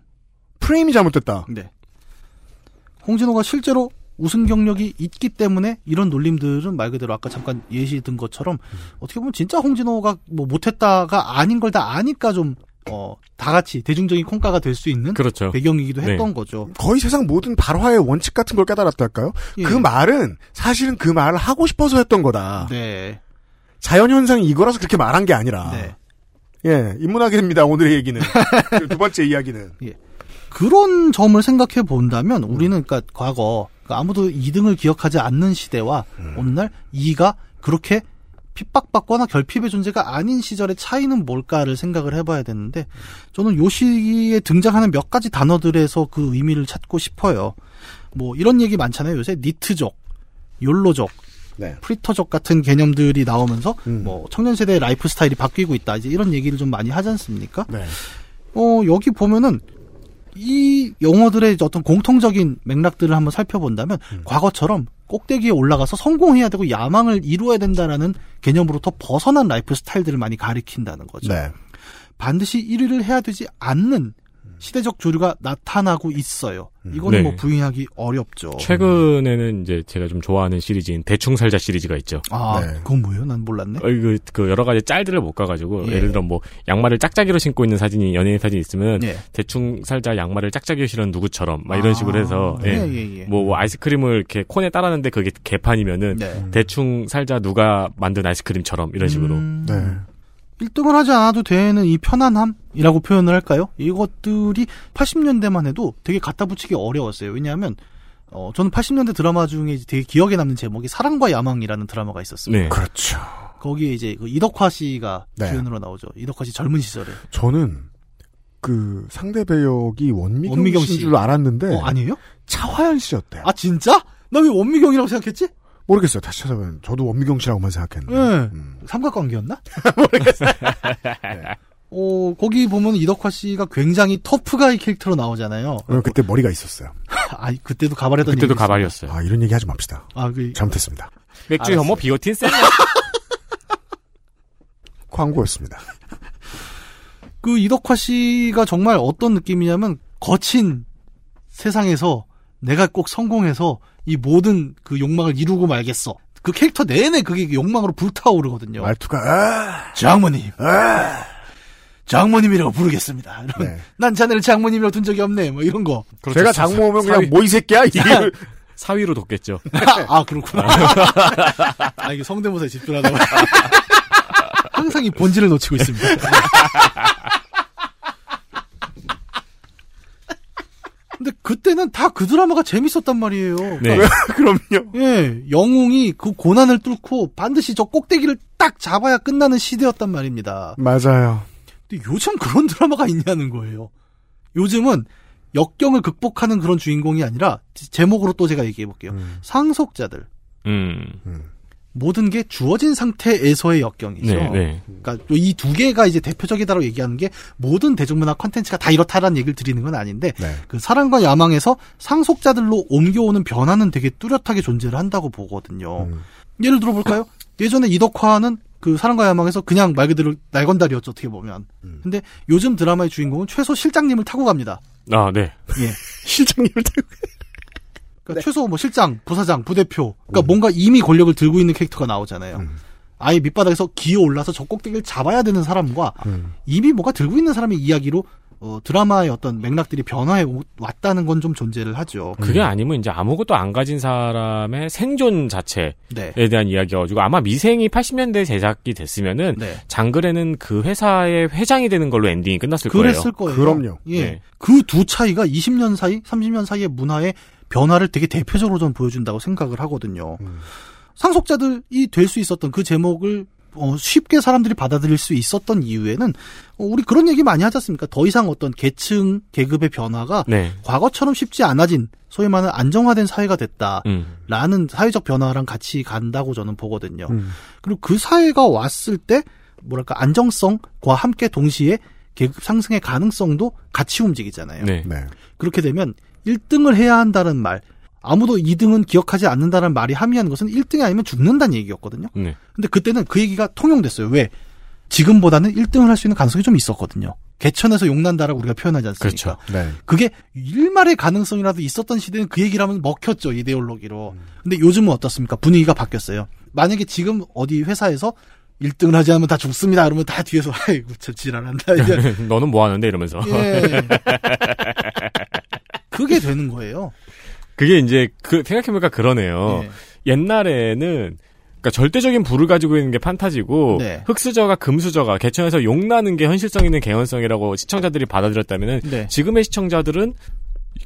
프레임이 잘못됐다. 네. 홍진호가 실제로 우승 경력이 있기 때문에 이런 놀림들은 말 그대로 아까 잠깐 예시 든 것처럼 어떻게 보면 진짜 홍진호가 뭐 못했다가 아닌 걸 다 아니까 좀 어, 다 같이 대중적인 콩가가 될 수 있는 그렇죠. 배경이기도 네. 했던 거죠. 거의 세상 모든 발화의 원칙 같은 걸 깨달았달까요? 예. 그 말은 사실은 그 말을 하고 싶어서 했던 거다. 네. 자연 현상이 이거라서 그렇게 말한 게 아니라. 네. 예, 인문학입니다, 오늘의 얘기는. 그리고 두 번째 이야기는. 그런 점을 생각해 본다면 우리는 그러니까 과거 그러니까 아무도 2등을 기억하지 않는 시대와 오늘날 2가 그렇게 핍박받거나 결핍의 존재가 아닌 시절의 차이는 뭘까를 생각을 해봐야 되는데 저는 요 시기에 등장하는 몇 가지 단어들에서 그 의미를 찾고 싶어요. 뭐 이런 얘기 많잖아요. 요새 니트족, 욜로족, 네. 프리터족 같은 개념들이 나오면서 음. 뭐 청년 세대의 라이프 스타일이 바뀌고 있다. 이제 이런 얘기를 좀 많이 하지 않습니까? 네. 어, 여기 보면은 이 영화들의 어떤 공통적인 맥락들을 한번 살펴본다면 음. 과거처럼 꼭대기에 올라가서 성공해야 되고 야망을 이루어야 된다라는 개념으로부터 벗어난 라이프 스타일들을 많이 가리킨다는 거죠. 네. 반드시 1위를 해야 되지 않는 시대적 조류가 나타나고 있어요. 음. 이거는 네. 뭐 부인하기 어렵죠. 최근에는 이제 제가 좀 좋아하는 시리즈인 대충 살자 시리즈가 있죠. 아, 네. 그건 뭐예요? 난 몰랐네. 어, 그, 그 여러 가지 짤들을 못 가가지고 예. 예. 를 들어 뭐 양말을 짝짝이로 신고 있는 사진이 연예인 사진 이 있으면 예. 대충 살자 양말을 짝짝이로 신은 누구처럼 막 이런 식으로 해서 예, 예. 예, 예. 뭐, 뭐 아이스크림을 이렇게 콘에 따랐는데 그게 개판이면은 네. 대충 살자 누가 만든 아이스크림처럼 이런 식으로 음, 네. 1등을 하지 않아도 되는 이 편안함이라고 표현을 할까요? 이것들이 80년대만 해도 되게 갖다 붙이기 어려웠어요. 왜냐하면 어, 저는 80년대 드라마 중에 되게 기억에 남는 제목이 사랑과 야망이라는 드라마가 있었어요. 네. 그렇죠. 거기에 이제 그 이덕화 씨가 네. 주연으로 나오죠. 이덕화 씨 젊은 시절에. 저는 그 상대 배역이 원미경, 원미경 씨인 씨. 줄 알았는데 어, 아니에요? 차화연 씨였대요. 아, 진짜? 나 왜 원미경이라고 생각했지? 모르겠어요. 다시 찾아보면 저도 원미경 씨라고만 생각했는데. 네. 음. 삼각관계였나? 모르겠어요. 어, 거기 보면 이덕화 씨가 굉장히 터프가이 캐릭터로 나오잖아요. 어, 그때 머리가 있었어요. 아, 그때도 가발했던 그때도. 가발이었어요. 아 이런 얘기 하지 맙시다. 아, 그, 잘못했습니다. 맥주 알았어요. 혐오 비오틴 쌤 광고였습니다. 그 이덕화 씨가 정말 어떤 느낌이냐면 거친 세상에서 내가 꼭 성공해서 이 모든 그 욕망을 이루고 말겠어. 그 캐릭터 내내 그게 욕망으로 불타오르거든요. 말투가 아, 장모님, 아. 장모님이라고 부르겠습니다. 네. 난 자네를 장모님이라고 둔 적이 없네. 뭐 이런 거. 제가 장모 오면 그냥 뭐 이 새끼야 이걸 사위로 돕겠죠. 아 그렇구나. 아 이게 성대모사에 집중하다가 항상 이 본질을 놓치고 있습니다. 근데 그때는 다 그 드라마가 재밌었단 말이에요. 네. 그럼요. 예, 영웅이 그 고난을 뚫고 반드시 저 꼭대기를 딱 잡아야 끝나는 시대였단 말입니다. 맞아요. 근데 요즘 그런 드라마가 있냐는 거예요. 요즘은 역경을 극복하는 그런 주인공이 아니라 지- 제목으로 또 제가 얘기해 볼게요. 음, 상속자들. 음. 음. 모든 게 주어진 상태에서의 역경이죠. 네, 네. 그러니까 이 두 개가 이제 대표적이다라고 얘기하는 게 모든 대중문화 컨텐츠가 다 이렇다라는 얘기를 드리는 건 아닌데 네. 그 사랑과 야망에서 상속자들로 옮겨오는 변화는 되게 뚜렷하게 존재를 한다고 보거든요. 음. 예를 들어 볼까요? 예전에 이덕화는 그 사랑과 야망에서 그냥 말 그대로 날건달이었죠 어떻게 보면. 음. 근데 요즘 드라마의 주인공은 최소 실장님을 타고 갑니다. 아, 네. 예. 실장님을 타고 그러니까 최소 뭐 실장, 부사장, 부대표. 그러니까 뭔가 이미 권력을 들고 있는 캐릭터가 나오잖아요. 음. 아예 밑바닥에서 기어 올라서 저 꼭대기를 잡아야 되는 사람과 음. 이미 뭐가 들고 있는 사람의 이야기로 어, 드라마의 어떤 맥락들이 변화해 오- 왔다는 건 좀 존재를 하죠. 그게 아니면 이제 아무것도 안 가진 사람의 생존 자체에 네. 대한 이야기여가지고 아마 미생이 80년대 제작이 됐으면은 네. 장글에는 그 회사의 회장이 되는 걸로 엔딩이 끝났을 그랬을 거예요. 그럼요. 예. 네. 그두 차이가 20년 사이, 30년 사이의 문화의 변화를 되게 대표적으로 좀 보여준다고 생각을 하거든요. 음. 상속자들이 될 수 있었던 그 제목을 어, 쉽게 사람들이 받아들일 수 있었던 이유에는 어, 우리 그런 얘기 많이 하지 않습니까? 더 이상 어떤 계층 계급의 변화가 네. 과거처럼 쉽지 않아진 소위 말하는 안정화된 사회가 됐다라는 음. 사회적 변화랑 같이 간다고 저는 보거든요. 음. 그리고 그 사회가 왔을 때 뭐랄까 안정성과 함께 동시에 계급 상승의 가능성도 같이 움직이잖아요. 네. 네. 그렇게 되면 1등을 해야 한다는 말, 아무도 2등은 기억하지 않는다는 말이 함의하는 것은 1등이 아니면 죽는다는 얘기였거든요. 네. 근데 그때는 그 얘기가 통용됐어요. 왜? 지금보다는 1등을 할 수 있는 가능성이 좀 있었거든요. 개천에서 용난다라고 우리가 표현하지 않습니까? 그렇죠. 네. 그게 일말의 가능성이라도 있었던 시대는 그 얘기를 하면 먹혔죠 이데올로기로. 근데 요즘은 어떻습니까? 분위기가 바뀌었어요. 만약에 지금 어디 회사에서 1등을 하지 않으면 다 죽습니다. 그러면 다 뒤에서 아이고 저 지랄한다. 너는 뭐 하는데 이러면서. 예. 그게 되는 거예요. 그게 이제 그 생각해보니까 그러네요. 예. 옛날에는 그러니까 절대적인 부를 가지고 있는 게 판타지고 네. 흑수저가 금수저가 개천에서 용나는 게 현실성 있는 개연성이라고 시청자들이 받아들였다면은 네. 지금의 시청자들은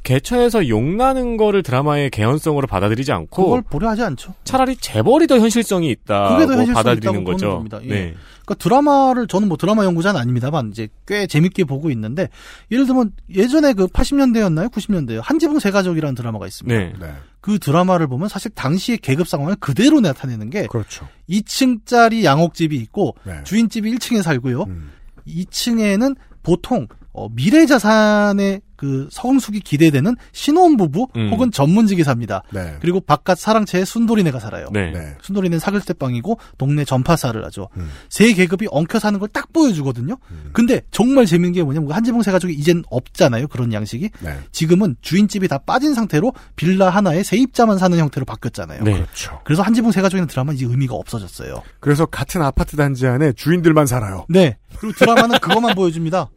개천에서 용나는 거를 드라마의 개연성으로 받아들이지 않고 그걸 보려 하지 않죠. 차라리 재벌이 더 현실성이 있다고 그게 더 현실성이 받아들이는 거죠. 겁니다. 예. 네. 그러니까 드라마를 저는 뭐 드라마 연구자는 아닙니다만 이제 꽤 재밌게 보고 있는데 예를 들면 예전에 그 80년대였나요? 90년대요. 한지붕 세 가족이라는 드라마가 있습니다. 네. 네. 그 드라마를 보면 사실 당시의 계급 상황을 그대로 나타내는 게 그렇죠. 2층짜리 양옥집이 있고 네. 주인집이 1층에 살고요. 음. 2층에는 보통 어, 미래 자산의 그 성숙이 기대되는 신혼 부부 음. 혹은 전문직이사입니다. 네. 그리고 바깥 사랑채에 순돌이네가 살아요. 네. 네. 순돌이는 사글세빵이고 동네 전파사를 하죠. 음. 세 계급이 엉켜 사는 걸 딱 보여주거든요. 음. 근데 정말 재밌는 게 뭐냐면 한지붕 세 가족이 이젠 없잖아요. 그런 양식이. 네. 지금은 주인집이 다 빠진 상태로 빌라 하나에 세입자만 사는 형태로 바뀌었잖아요. 네. 그렇죠. 그래서 한지붕 세 가족이라는 드라마는 이제 의미가 없어졌어요. 그래서 같은 아파트 단지 안에 주인들만 살아요. 네. 그리고 드라마는 그것만 보여줍니다.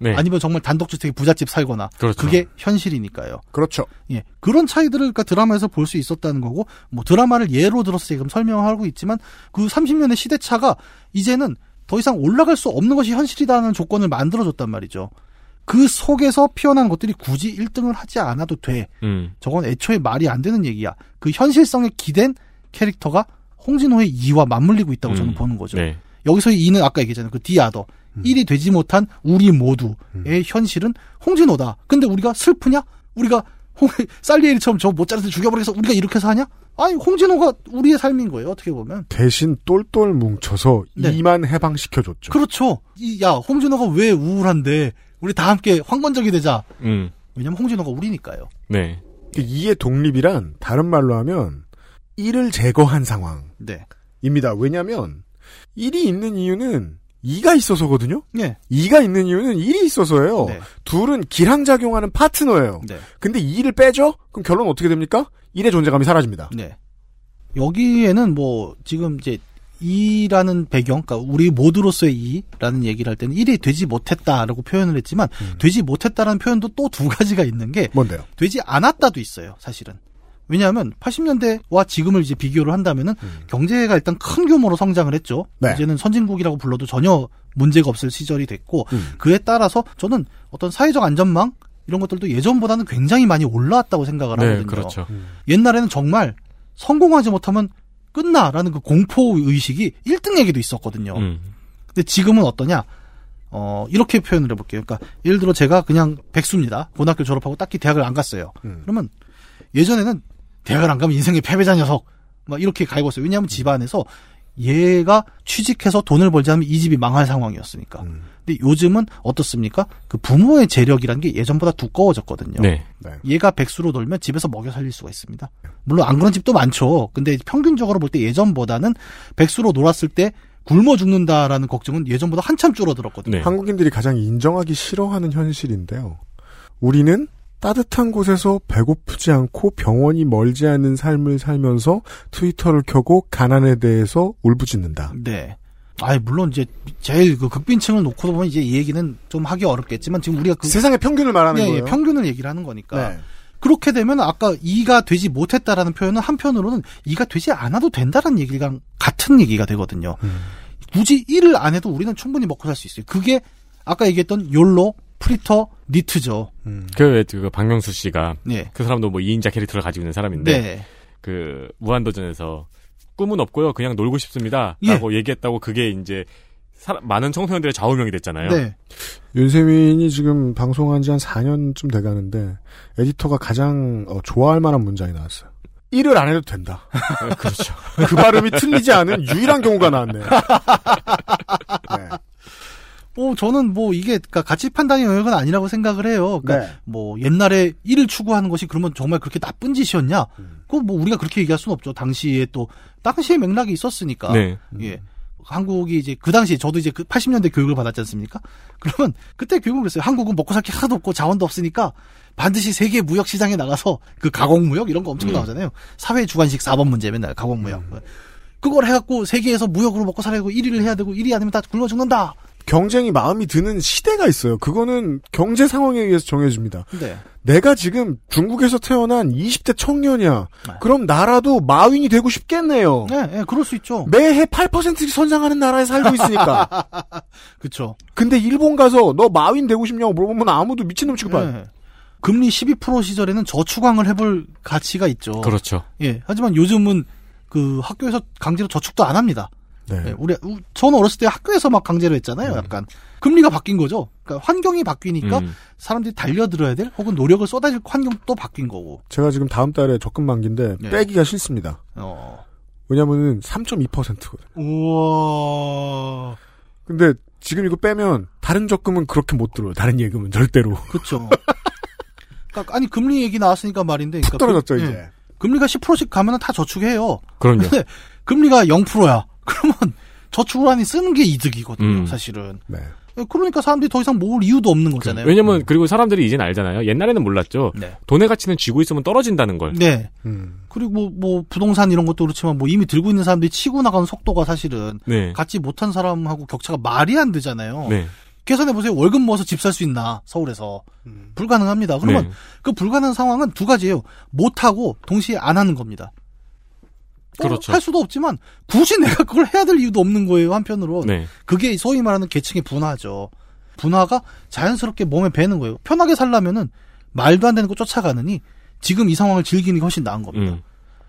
네. 아니면 정말 단독주택에 부잣집 살거나. 그렇죠. 게 현실이니까요. 그렇죠. 예. 그런 차이들을 그러니까 드라마에서 볼 수 있었다는 거고, 뭐 드라마를 예로 들어서 지금 설명하고 있지만, 그 30년의 시대차가 이제는 더 이상 올라갈 수 없는 것이 현실이라는 조건을 만들어줬단 말이죠. 그 속에서 피어난 것들이 굳이 1등을 하지 않아도 돼. 음. 저건 애초에 말이 안 되는 얘기야. 그 현실성에 기댄 캐릭터가 홍진호의 이와 맞물리고 있다고 저는 음. 보는 거죠. 네. 여기서의 이는 아까 얘기했잖아요. 그 디아더. 일이 되지 못한 우리 모두의 현실은 홍진호다. 근데 우리가 슬프냐? 우리가 홍, 살리에리처럼 저 모짜르트 죽여버려서 우리가 이렇게 사냐? 아니, 홍진호가 우리의 삶인 거예요. 어떻게 보면. 대신 똘똘 뭉쳐서 네. 이만 해방시켜줬죠. 그렇죠. 이, 야, 홍진호가 왜 우울한데 우리 다 함께 황건적이 되자. 음. 왜냐면 홍진호가 우리니까요. 네. 이의 독립이란 다른 말로 하면 일을 제거한 상황입니다. 네. 왜냐하면 일이 있는 이유는 이가 있어서거든요. 네. 이가 있는 이유는 일이 있어서예요. 네. 둘은 기량작용하는 파트너예요. 네. 근데 이 일을 빼죠? 그럼 결론 은 어떻게 됩니까? 일의 존재감이 사라집니다. 네. 여기에는 뭐 지금 이제 이라는 배경, 그러니까 우리 모두로서의 이라는 얘기를 할 때는 일이 되지 못했다라고 표현을 했지만 되지 못했다라는 표현도 또 두 가지가 있는 게 뭔데요? 되지 않았다도 있어요, 사실은. 왜냐하면 80년대와 지금을 이제 비교를 한다면은 경제가 일단 큰 규모로 성장을 했죠. 네. 이제는 선진국이라고 불러도 전혀 문제가 없을 시절이 됐고 음. 그에 따라서 저는 어떤 사회적 안전망 이런 것들도 예전보다는 굉장히 많이 올라왔다고 생각을 네, 하거든요. 그렇죠. 옛날에는 정말 성공하지 못하면 끝나라는 그 공포 의식이 1등에게도 있었거든요. 음. 근데 지금은 어떠냐? 어, 이렇게 표현을 해볼게요. 그러니까, 예를 들어 제가 그냥 백수입니다. 고등학교 졸업하고 딱히 대학을 안 갔어요. 음. 그러면 예전에는 대학을 안 가면 인생의 패배자 녀석. 막 이렇게 갈고 있어요. 왜냐하면 집안에서 얘가 취직해서 돈을 벌지 않으면 이 집이 망할 상황이었으니까. 음. 근데 요즘은 어떻습니까? 그 부모의 재력이라는 게 예전보다 두꺼워졌거든요. 네. 네. 얘가 백수로 놀면 집에서 먹여 살릴 수가 있습니다. 물론 안 그런 집도 많죠. 근데 평균적으로 볼 때 예전보다는 백수로 놀았을 때 굶어 죽는다라는 걱정은 예전보다 한참 줄어들었거든요. 네. 한국인들이 가장 인정하기 싫어하는 현실인데요. 우리는 따뜻한 곳에서 배고프지 않고 병원이 멀지 않은 삶을 살면서 트위터를 켜고 가난에 대해서 울부짖는다. 네. 아이 물론 이제 제일 그 극빈층을 놓고 보면 이제 이 얘기는 좀 하기 어렵겠지만 지금 우리가 그 세상의 평균을 말하는 예, 예, 거예요. 평균을 얘기를 하는 거니까 네. 그렇게 되면 아까 이가 되지 못했다라는 표현은 한편으로는 이가 되지 않아도 된다라는 얘기랑 같은 얘기가 되거든요. 음. 굳이 일을 안 해도 우리는 충분히 먹고 살 수 있어요. 그게 아까 얘기했던 욜로, 프리터, 니트죠. 음. 그, 그, 박명수 씨가, 네. 그 사람도 뭐 2인자 캐릭터를 가지고 있는 사람인데, 네. 그, 무한도전에서, 꿈은 없고요, 그냥 놀고 싶습니다. 예. 라고 얘기했다고 그게 이제, 사람- 많은 청소년들의 좌우명이 됐잖아요. 네. 윤세민이 지금 방송한 지 한 4년쯤 돼가는데 에디터가 가장 어, 좋아할 만한 문장이 나왔어요. 일을 안 해도 된다. 그렇죠. 그 발음이 틀리지 않은 유일한 경우가 나왔네요. 네. 뭐 저는 뭐 이게 그러니까 가치 판단의 영역은 아니라고 생각을 해요. 그러니까 네. 뭐 옛날에 일을 추구하는 것이 그러면 정말 그렇게 나쁜 짓이었냐? 음. 그거 뭐 우리가 그렇게 얘기할 수는 없죠. 당시에 또 당시의 맥락이 있었으니까. 네. 예. 한국이 이제 그 당시에 저도 이제 그 80년대 교육을 받았지 않습니까? 그러면 그때 교육을 그랬어요. 한국은 먹고 살 게 하나도 없고 자원도 없으니까 반드시 세계 무역 시장에 나가서 그 가공 무역 이런 거 엄청 음. 나오잖아요. 사회 주관식 4번 문제 맨날 가공 무역. 그걸 해갖고 세계에서 무역으로 먹고 살아야 되고 1위를 해야 되고 1위 아니면 다 굶어 죽는다. 경쟁이 마음이 드는 시대가 있어요. 그거는 경제 상황에 의해서 정해집니다. 네. 내가 지금 중국에서 태어난 20대 청년이야. 네. 그럼 나라도 마윈이 되고 싶겠네요. 네, 네, 그럴 수 있죠. 매해 8% 선장하는 나라에 살고 있으니까. 그쵸. 근데 일본 가서 너 마윈 되고 싶냐고 물어보면 아무도 미친놈 취급할. 네. 금리 12% 시절에는 저축왕을 해볼 가치가 있죠. 그렇죠. 예. 하지만 요즘은 그 학교에서 강제로 저축도 안 합니다. 네. 예, 우리 우- 저는 어렸을 때 학교에서 막 강제로 했잖아요. 약간 금리가 바뀐 거죠. 그러니까 환경이 바뀌니까 음. 사람들이 달려들어야 될 혹은 노력을 쏟아질 환경도 바뀐 거고. 제가 지금 다음 달에 적금 만기인데 네. 빼기가 싫습니다. 어. 왜냐면은 3.2%거든. 우와. 근데 지금 이거 빼면 다른 적금은 그렇게 못 들어요. 다른 예금은 절대로. 그렇죠. 그러니까 아니 금리 얘기 나왔으니까 말인데 그러니까 떨어졌죠 금- 예. 이제. 금리가 10%씩 가면은 다 저축해요. 그럼요. 근데 금리가 0%야. 그러면 저축을 하니 쓰는 게 이득이거든요, 음. 사실은. 네. 그러니까 사람들이 더 이상 모을 이유도 없는 거잖아요. 왜냐면 그리고 사람들이 이제는 알잖아요. 옛날에는 몰랐죠. 네. 돈의 가치는 쥐고 있으면 떨어진다는 걸. 네. 음. 그리고 뭐, 뭐 부동산 이런 것도 그렇지만 뭐 이미 들고 있는 사람들이 치고 나가는 속도가 사실은 네. 갖지 못한 사람하고 격차가 말이 안 되잖아요. 네. 계산해 보세요. 월급 모아서 집 살 수 있나 서울에서 불가능합니다. 그러면 네. 그 불가능한 상황은 두 가지예요. 못 하고 동시에 안 하는 겁니다. 어, 그렇죠. 할 수도 없지만 굳이 내가 그걸 해야 될 이유도 없는 거예요. 한편으로 네. 그게 소위 말하는 계층의 분화죠. 분화가 자연스럽게 몸에 배는 거예요. 편하게 살려면은 말도 안 되는 거 쫓아가느니 지금 이 상황을 즐기는 게 훨씬 나은 겁니다. 음.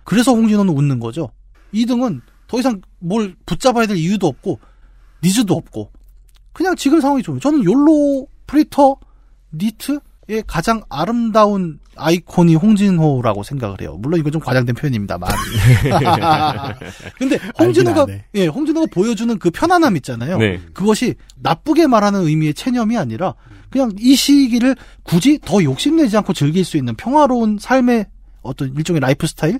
그래서 홍진호는 웃는 거죠. 2등은 더 이상 뭘 붙잡아야 될 이유도 없고 needs도 없고 그냥 지금 상황이 좋아요. 저는 욜로 프리터 니트의 가장 아름다운 아이콘이 홍진호라고 생각을 해요. 물론 이건 좀 과장된 표현입니다만. 근데 홍진호가. 예, 홍진호가 보여주는 그 편안함 있잖아요. 네. 그것이 나쁘게 말하는 의미의 체념이 아니라 그냥 이 시기를 굳이 더 욕심내지 않고 즐길 수 있는 평화로운 삶의 어떤 일종의 라이프 스타일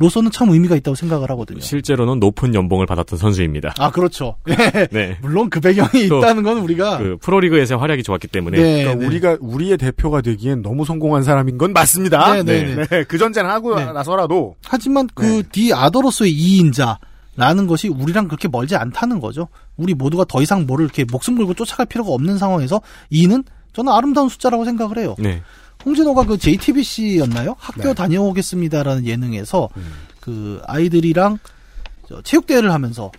로서는 참 의미가 있다고 생각을 하거든요. 실제로는 높은 연봉을 받았던 선수입니다. 아 그렇죠. 네. 물론 그 배경이 또 있다는 건 우리가 그 프로리그에서 활약이 좋았기 때문에 네, 그러니까 네. 우리가 우리의 대표가 되기엔 너무 성공한 사람인 건 맞습니다. 네, 네, 네. 네, 그 전제는 하고 네. 나서라도 하지만 그 네. the other로서의 이인자 라는 것이 우리랑 그렇게 멀지 않다는 거죠. 우리 모두가 더 이상 뭐를 이렇게 목숨 걸고 쫓아갈 필요가 없는 상황에서 이는 저는 아름다운 숫자라고 생각을 해요. 네. 홍진호가 그 JTBC였나요? 학교 네. 다녀오겠습니다라는 예능에서 그 아이들이랑 저 체육대회를 하면서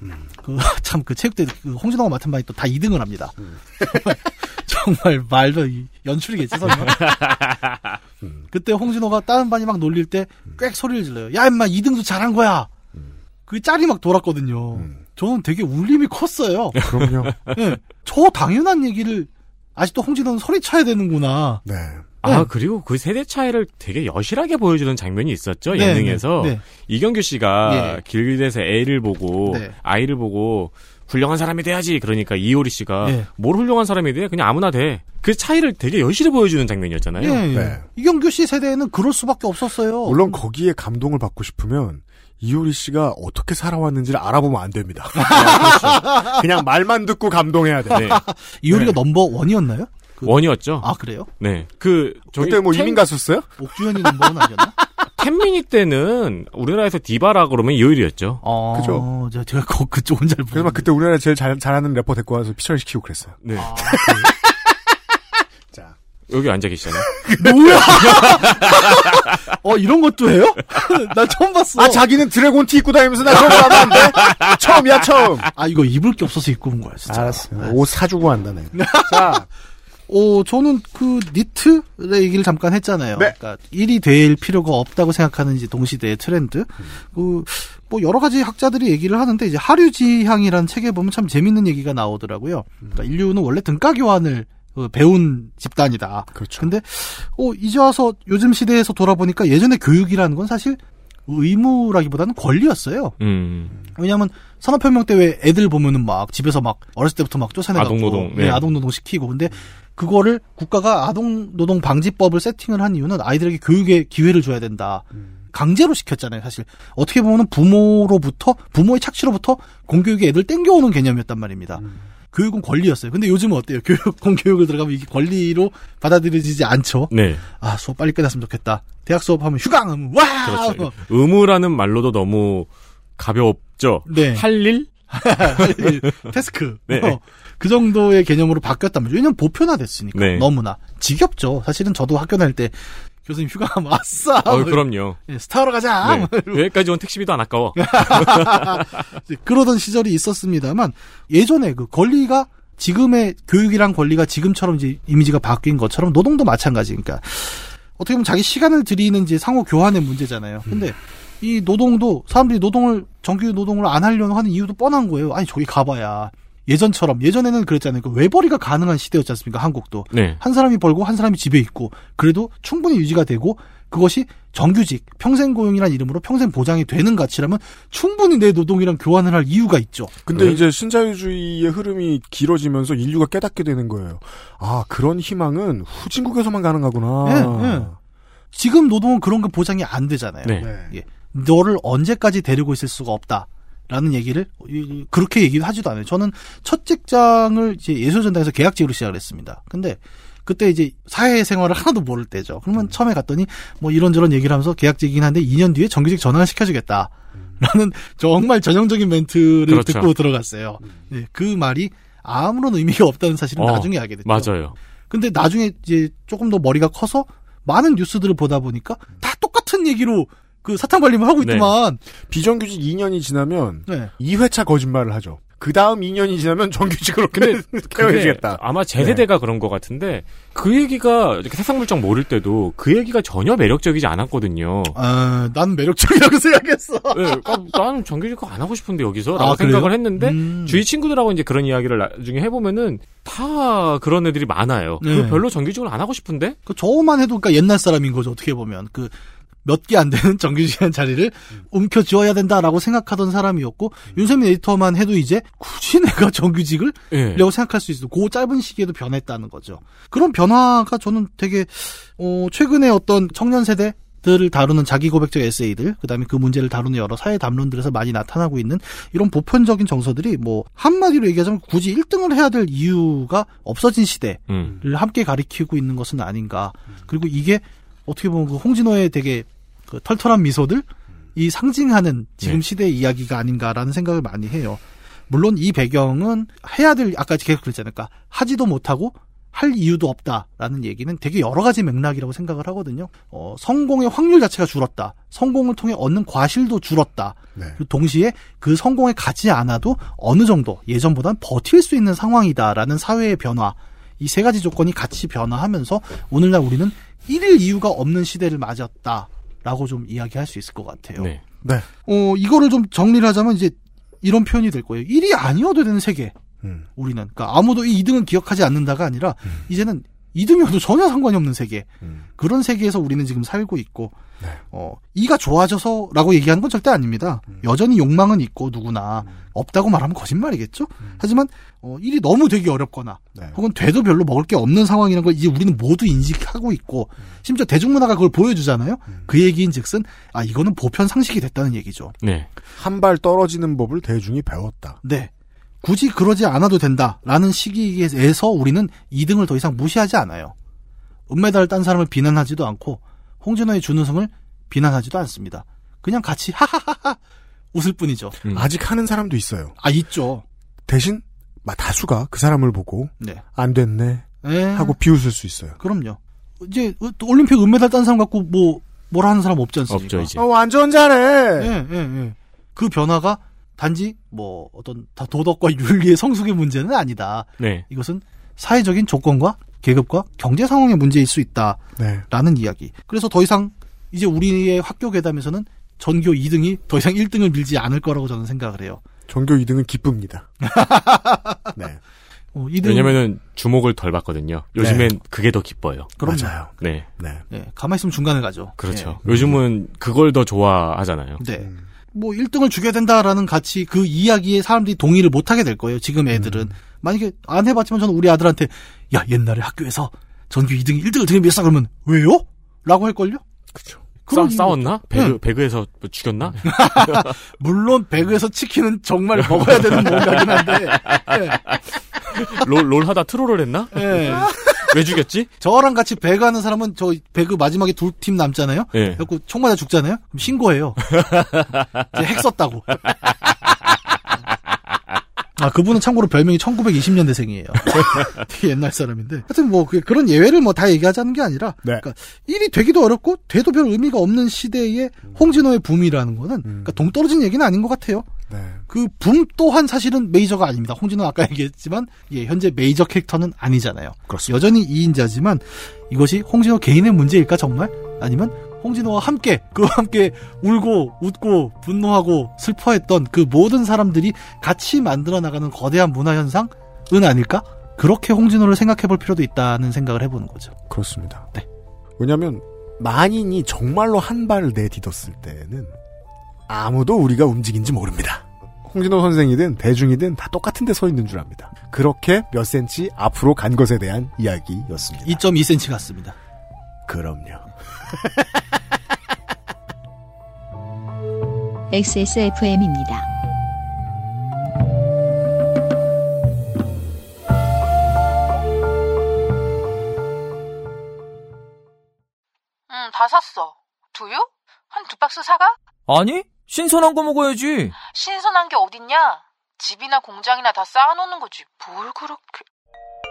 그 참 그 체육대 그 홍진호가 맡은 바에 또다 2등을 합니다. 정말 말도 이- 연출이겠지 설마. 그때 홍진호가 다른 반이 막 놀릴 때 꽥 소리를 질러요. 야 임마 2등도 잘한 거야. 그 짤이 막 돌았거든요. 저는 되게 울림이 컸어요. 그럼요. 예, 저 당연한 얘기를 아직도 홍진호는 소리쳐야 되는구나. 네. 아 네. 그리고 그 세대 차이를 되게 여실하게 보여주는 장면이 있었죠 네, 예능에서 네, 네. 이경규 씨가 예. 길에서 애를 보고 네. 아이를 보고 훌륭한 사람이 돼야지 그러니까 이효리 씨가 예. 뭘 훌륭한 사람이 돼 그냥 아무나 돼 그 차이를 되게 여실히 보여주는 장면이었잖아요. 예, 예. 네. 이경규 씨 세대에는 그럴 수밖에 없었어요. 물론 거기에 감동을 받고 싶으면 이효리 씨가 어떻게 살아왔는지를 알아보면 안 됩니다. 그냥 말만 듣고 감동해야 돼. 네. 이효리가 네. number one이었나요? 그- 원이었죠. 아 그래요? 네. 그 저기 그때 뭐 ten- 이민 갔었어요? 옥주현이 number one 아니었나? Ten Minutes 때는 우리나라에서 디바라 그러면 이효리였죠. 어, 그죠. 저- 제가 그, 그쪽은 잘 모르겠는데. 그때 우리나라 제일 잘, 잘하는 래퍼 데리고 와서 피처링 시키고 그랬어요. 네. 아, 자. 여기 앉아 계시잖아요. 뭐야? 어 이런 것도 해요? 나 처음 봤어. 아, 자기는 드래곤 티 입고 다니면서 나안 돼? 처음이야, 처음. 아, 이거 입을 게 없어서 입고 온 거야 진짜. 알았어요. 옷 사주고 한다네. 자, 어, 저는 그 니트의 얘기를 잠깐 했잖아요. 네. 그러니까 일이 될 필요가 없다고 생각하는 이제 동시대의 트렌드. 그, 뭐 여러 가지 학자들이 얘기를 하는데 이제 하류지향이라는 책에 보면 참 재밌는 얘기가 나오더라고요. 그러니까 인류는 원래 등가 교환을 어, 배운 집단이다. 그렇죠. 근데 어 이제 와서 요즘 시대에서 돌아보니까 예전에 교육이라는 건 사실 의무라기보다는 권리였어요. 음. 왜냐하면 산업혁명 때 왜 애들 보면은 막 집에서 막 어렸을 때부터 막 쫓아내갖고 아동노동, 네, 네. 아동노동 시키고 근데 그거를 국가가 아동 노동 방지법을 세팅을 한 이유는 아이들에게 교육의 기회를 줘야 된다. 강제로 시켰잖아요, 사실. 어떻게 보면 부모로부터, 부모의 착취로부터 공교육에 애들 땡겨오는 개념이었단 말입니다. 교육은 권리였어요. 근데 요즘은 어때요? 교육, 공교육을 들어가면 이게 권리로 받아들여지지 않죠. 네. 아, 수업 빨리 끝났으면 좋겠다. 대학 수업하면 휴강! 하면 와! 그렇죠. 의무라는 말로도 너무 가볍죠. 네. 할 일? 태스크. 네. 어, 그 정도의 개념으로 바뀌었단 말이죠. 왜냐면 보편화됐으니까. 네. 너무나. 지겹죠. 사실은 저도 학교 다닐 때 교수님 휴가 하면 아싸! 어, 그럼요. 예, 스타로 가자! 네. 여기까지 온 택시비도 안 아까워. 그러던 시절이 있었습니다만 예전에 그 권리가 지금의 교육이란 권리가 지금처럼 이제 이미지가 바뀐 것처럼 노동도 마찬가지니까 어떻게 보면 자기 시간을 들이는 이제 상호 교환의 문제잖아요. 근데 이 노동도 사람들이 노동을 정규 노동을 안 하려고 하는 이유도 뻔한 거예요. 아니 저기 가봐야 예전처럼 예전에는 그랬잖아요. 그 외벌이가 가능한 시대였지 않습니까? 한국도 네. 한 사람이 벌고 한 사람이 집에 있고 그래도 충분히 유지가 되고 그것이 정규직 평생 고용이라는 이름으로 평생 보장이 되는 가치라면 충분히 내 노동이랑 교환을 할 이유가 있죠. 근데 네. 이제 신자유주의의 흐름이 길어지면서 인류가 깨닫게 되는 거예요. 아, 그런 희망은 후진국에서만 가능하구나. 예, 예. 지금 노동은 그런 거 보장이 안 되잖아요. 네. 예. 너를 언제까지 데리고 있을 수가 없다. 라는 얘기를 이- 그렇게 얘기를 하지도 않아요. 저는 첫 직장을 이제 예술전당에서 계약직으로 시작을 했습니다. 근데 그때 이제 사회생활을 하나도 모를 때죠. 그러면 처음에 갔더니 뭐 이런저런 얘기를 하면서 계약직이긴 한데 2년 뒤에 정규직 전환을 시켜주겠다. 라는 정말 전형적인 멘트를 그렇죠. 듣고 들어갔어요. 예, 그 말이 아무런 의미가 없다는 사실은 어, 나중에 알게 됐죠. 맞아요. 근데 나중에 이제 조금 더 머리가 커서 많은 뉴스들을 보다 보니까 다 똑같은 얘기로 그 사탕 발림을 하고 네. 있더만. 비정규직 2년이 지나면 네. 2회차 거짓말을 하죠. 그 다음 2년이 지나면 정규직으로 근데 태워주겠다. 아마 제 세대가 그런 것 같은데 그 얘기가 이렇게 세상 물정 모를 때도 그 얘기가 전혀 매력적이지 않았거든요. 아, 난 매력적이라고 생각했어. 네, 아, 나는 정규직 안 하고 싶은데 여기서라고 아, 그래요? 생각을 했는데 음. 주위 친구들하고 이제 그런 이야기를 나중에 해보면은 다 그런 애들이 많아요. 네. 그 별로 정규직을 안 하고 싶은데 그 저만 해도 그러니까 옛날 사람인 거죠. 어떻게 보면 그 몇 개 안 되는 정규직한 자리를 움켜 쥐어야 된다라고 생각하던 사람이었고 윤세민 에디터만 해도 이제 굳이 내가 정규직을 예. 라고 생각할 수 있어. 그 짧은 시기에도 변했다는 거죠. 그런 변화가 저는 되게 어 최근에 어떤 청년 세대 들을 다루는 자기 고백적 에세이들, 그다음에 그 문제를 다루는 여러 사회 담론들에서 많이 나타나고 있는 이런 보편적인 정서들이 뭐 한마디로 얘기하자면 굳이 1등을 해야 될 이유가 없어진 시대를 음. 함께 가리키고 있는 것은 아닌가. 그리고 이게 어떻게 보면 그 홍진호의 되게 그 털털한 미소들 이 상징하는 지금 네. 시대의 이야기가 아닌가라는 생각을 많이 해요. 물론 이 배경은 해야 될 아까 계속 그랬잖아요. 그러니까 하지도 못하고 할 이유도 없다라는 얘기는 되게 여러 가지 맥락이라고 생각을 하거든요. 어, 성공의 확률 자체가 줄었다. 성공을 통해 얻는 과실도 줄었다. 네. 그리고 동시에 그 성공에 가지 않아도 어느 정도 예전보다는 버틸 수 있는 상황이다라는 사회의 변화. 이 세 가지 조건이 같이 변화하면서 오늘날 우리는 일일 이유가 없는 시대를 맞았다라고 좀 이야기할 수 있을 것 같아요. 네. 네. 어, 이거를 좀 정리를 하자면 이제 이런 표현이 될 거예요. 일이 아니어도 되는 세계. 음. 우리는. 그러니까 아무도 이 2등은 기억하지 않는다가 아니라 이제는 2등이어도 전혀 상관이 없는 세계. 음. 그런 세계에서 우리는 지금 살고 있고, 네. 어, 이가 좋아져서라고 얘기하는 건 절대 아닙니다. 음. 여전히 욕망은 있고 누구나 없다고 말하면 거짓말이겠죠. 하지만 어, 일이 너무 되기 어렵거나 네. 혹은 돼도 별로 먹을 게 없는 상황이라는 걸 이제 우리는 모두 인식하고 있고 심지어 대중문화가 그걸 보여주잖아요. 그 얘기인즉슨 아 이거는 보편 상식이 됐다는 얘기죠. 네. 한 발 떨어지는 법을 대중이 배웠다. 네. 굳이 그러지 않아도 된다라는 시기에서 우리는 2등을 더 이상 무시하지 않아요. 은메달을 딴 사람을 비난하지도 않고 홍진호의 준우승을 비난하지도 않습니다. 그냥 같이 하하하하 웃을 뿐이죠. 음. 아직 하는 사람도 있어요. 아 있죠. 대신 마- 다수가 그 사람을 보고 네. 안 됐네 에, 하고 비웃을 수 있어요. 그럼요. 이제 또 올림픽 은메달 딴 사람 갖고 뭐 뭐라 하는 사람 없지 않습니까? 없죠 이제. 어, 완전 잘해. 예, 예, 예. 그 변화가 단지 뭐 어떤 다 도덕과 윤리의 성숙의 문제는 아니다. 네. 이것은 사회적인 조건과 계급과 경제 상황의 문제일 수 있다. 네. 라는 이야기. 그래서 더 이상 이제 우리의 학교 괴담에서는 전교 2등이 더 이상 1등을 밀지 않을 거라고 저는 생각을 해요. 전교 2등은 기쁩니다. 네. 어, 2등 왜냐면은 주목을 덜 받거든요. 요즘엔 그게 더 기뻐요. 그럼요. 맞아요. 네. 네. 네, 가만히 있으면 중간에 가죠. 그렇죠. 요즘은 그걸 더 좋아하잖아요. 네. 네. 뭐 1등을 주게 된다라는 가치 그 이야기에 사람들이 동의를 못 하게 될 거예요. 지금 애들은. 만약에 안 해봤지만 저는 우리 아들한테 야 옛날에 학교에서 전교 2등이 1등을 등에비했어 그러면 왜요? 라고 할걸요? 그렇죠. 싸, 싸웠나? 배그, 네. 배그에서 뭐 죽였나? 물론 배그에서 치킨은 정말 먹어야 되는 뭔가긴 한데 롤, 롤 하다 트롤을 했나? 예. 예. 왜 죽였지? 저랑 같이 배그 하는 사람은 저 배그 마지막에 둘 팀 남잖아요. 예. 그래갖고 총 맞아 죽잖아요. 그럼 신고해요. 핵 썼다고. 아 그분은 참고로 별명이 1920년대생이에요. 되게 옛날 사람인데. 하여튼 뭐 그- 그런 예외를 뭐 다 얘기하자는 게 아니라 네. 그러니까 일이 되기도 어렵고 돼도 별 의미가 없는 시대에 홍진호의 붐이라는 거는 그러니까 동떨어진 얘기는 아닌 것 같아요. 네. 그붐 또한 사실은 메이저가 아닙니다. 홍진호 아까 얘기했지만 예, 현재 메이저 캐릭터는 아니잖아요. 그렇습니다. 여전히 2인자지만 이것이 홍진호 개인의 문제일까 정말? 아니면 홍진호와 함께 그와 함께 울고 웃고 분노하고 슬퍼했던 그 모든 사람들이 같이 만들어 나가는 거대한 문화 현상은 아닐까? 그렇게 홍진호를 생각해 볼 필요도 있다는 생각을 해보는 거죠. 그렇습니다. 네. 왜냐하면 만인이 정말로 한 발을 내딛었을 때는 아무도 우리가 움직인지 모릅니다. 홍진호 선생이든 대중이든 다 똑같은 데 서 있는 줄 압니다. 그렇게 몇 센치 앞으로 간 것에 대한 이야기였습니다. 2.2cm 같습니다. 그럼요. XSFM입니다. 응, 다 샀어. 두유? 한 두 박스 사가? 아니, 신선한 거 먹어야지. 신선한 게 어딨냐? 집이나 공장이나 다 쌓아놓는 거지. 뭘 그렇게...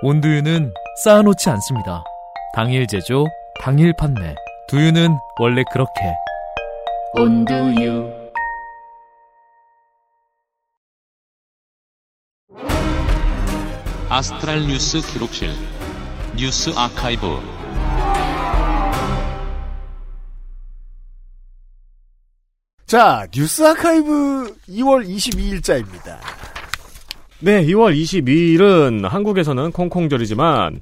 온두유는 쌓아놓지 않습니다. 당일 제조, 당일 판매. 두유는 원래 그렇게. 온두유 아스트랄 뉴스 기록실 뉴스 아카이브 자, 뉴스 아카이브 2월 22일자입니다. 네, 2월 22일은 한국에서는 콩콩절이지만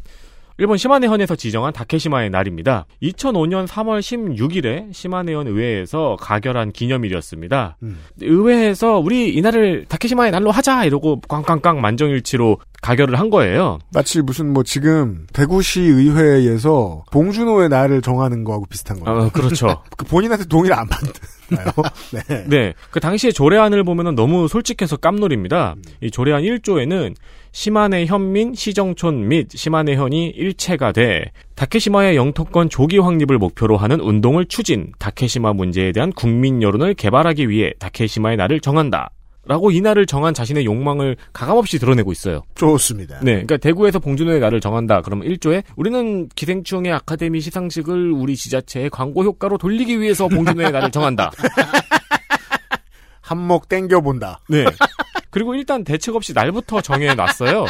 일본 시마네현에서 지정한 다케시마의 날입니다. 2005년 3월 16일에 시마네현 의회에서 가결한 기념일이었습니다. 음. 의회에서 우리 이날을 다케시마의 날로 하자 이러고 꽝꽝꽝 만정일치로 가결을 한 거예요. 마치 무슨 뭐 지금 대구시 의회에서 봉준호의 날을 정하는 거하고 비슷한 거예요. 어, 그렇죠. 그 본인한테 동의를 안 받나요? 네. 네. 그 당시에 조례안을 보면은 너무 솔직해서 깜놀입니다. 이 조례안 1조에는 시마네 현민 시정촌 및 시마네 현이 일체가 돼 다케시마의 영토권 조기 확립을 목표로 하는 운동을 추진, 다케시마 문제에 대한 국민 여론을 개발하기 위해 다케시마의 날을 정한다. 라고 이 날을 정한 자신의 욕망을 가감없이 드러내고 있어요. 좋습니다. 네, 그러니까 대구에서 봉준호의 날을 정한다. 그러면 1조에 우리는 기생충의 아카데미 시상식을 우리 지자체의 광고 효과로 돌리기 위해서 봉준호의 날을 정한다. 한몫 땡겨본다. 네. 그리고 일단 대책 없이 날부터 정해놨어요.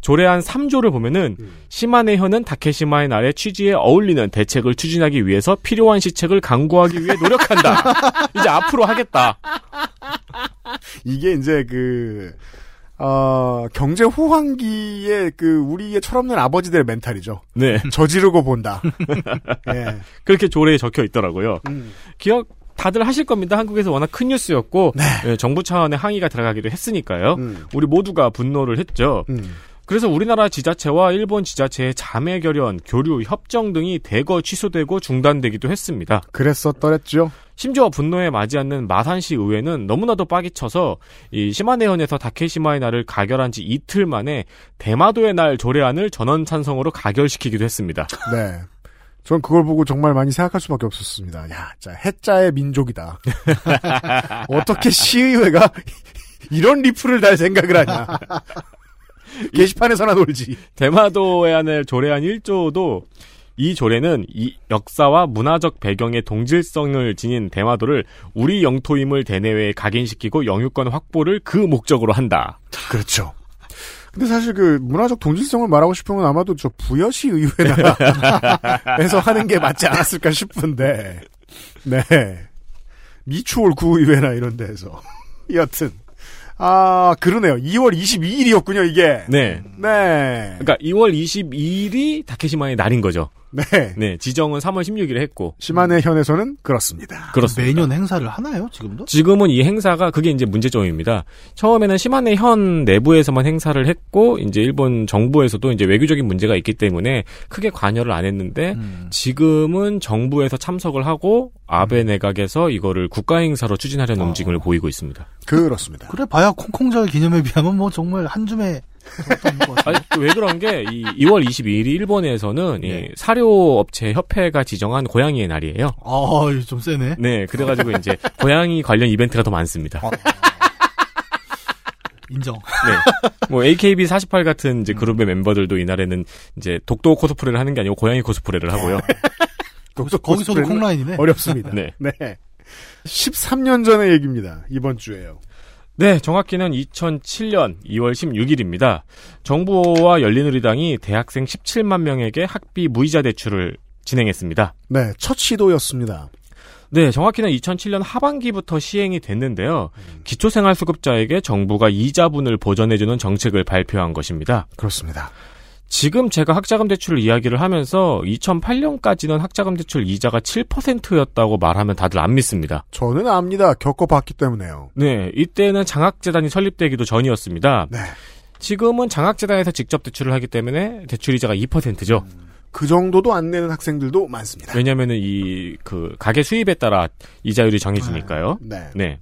조례안 3조를 보면은 시마네 현은 다케시마의 날의 취지에 어울리는 대책을 추진하기 위해서 필요한 시책을 강구하기 위해 노력한다. 이제 앞으로 하겠다. 이게 이제 그, 어, 경제 호황기에 그, 우리의 철없는 아버지들의 멘탈이죠. 네. 저지르고 본다. 예. 그렇게 조례에 적혀 있더라고요. 음. 기억 다들 하실 겁니다. 한국에서 워낙 큰 뉴스였고 예, 정부 차원의 항의가 들어가기도 했으니까요. 음. 우리 모두가 분노를 했죠. 음. 그래서 우리나라 지자체와 일본 지자체의 자매 결연, 교류, 협정 등이 대거 취소되고 중단되기도 했습니다. 그랬었더랬죠. 심지어 분노에 맞지 않는 마산시 의회는 너무나도 빠기쳐서 이 시마네현에서 다케시마의 날을 가결한 지 이틀 만에 대마도의 날 조례안을 전원 찬성으로 가결시키기도 했습니다. 네. 전 그걸 보고 정말 많이 생각할 수밖에 없었습니다. 야, 자, 해자의 민족이다. 어떻게 시의회가 이런 리플을 달 생각을 하냐. 게시판에서나 놀지. 대마도의 안을 조례안 1조도 이 조례는 이 역사와 문화적 배경의 동질성을 지닌 대마도를 우리 영토임을 대내외에 각인시키고 영유권 확보를 그 목적으로 한다. 그렇죠. 근데 사실 그 문화적 동질성을 말하고 싶으면 아마도 저 부여시 의회나에서 하는 게 맞지 않았을까 싶은데, 네. 미추홀 구의회나 이런 데에서. 여튼. 아, 그러네요. 2월 22일이었군요, 이게. 네. 네. 그러니까 2월 22일이 다케시마의 날인 거죠. 네. 네, 지정은 3월 16일에 했고. 시마네 현에서는 그렇습니다. 그렇습니다. 매년 행사를 하나요, 지금도? 지금은 이 행사가 그게 이제 문제점입니다. 처음에는 시마네 현 내부에서만 행사를 했고 이제 일본 정부에서도 이제 외교적인 문제가 있기 때문에 크게 관여를 안 했는데 음. 지금은 정부에서 참석을 하고 아베 내각에서 이거를 국가 행사로 추진하려는 어. 움직임을 보이고 있습니다. 그렇습니다. 그래 봐야 콩콩절 기념에 비하면 뭐 정말 한 줌에 아니, 왜 그런 게, 이 2월 22일이 일본에서는 이 네. 사료업체 협회가 지정한 고양이의 날이에요. 아, 좀 세네. 네, 그래가지고 이제 고양이 관련 이벤트가 더 많습니다. 어. 인정. 네. 뭐 AKB 48 같은 이제 그룹의 멤버들도 이날에는 이제 독도 코스프레를 하는 게 아니고 고양이 코스프레를 하고요. 거기서 거기서도 콩라인이네. 어렵습니다. 네. 네. 13년 전의 얘기입니다. 이번 주에요. 네, 정확히는 2007년 2월 16일입니다. 정부와 열린우리당이 대학생 17만 명에게 학비 무이자 대출을 진행했습니다. 네, 첫 시도였습니다. 네, 정확히는 2007년 하반기부터 시행이 됐는데요. 기초생활수급자에게 정부가 이자분을 보전해주는 정책을 발표한 것입니다. 그렇습니다. 지금 제가 학자금 대출을 이야기를 하면서 2008년까지는 학자금 대출 이자가 7%였다고 말하면 다들 안 믿습니다. 저는 압니다. 겪어봤기 때문에요. 네, 이때는 장학재단이 설립되기도 전이었습니다. 네. 지금은 장학재단에서 직접 대출을 하기 때문에 대출 이자가 2%죠. 그 정도도 안 내는 학생들도 많습니다. 왜냐면은 이그 가계 수입에 따라 이자율이 정해지니까요. 네. 네.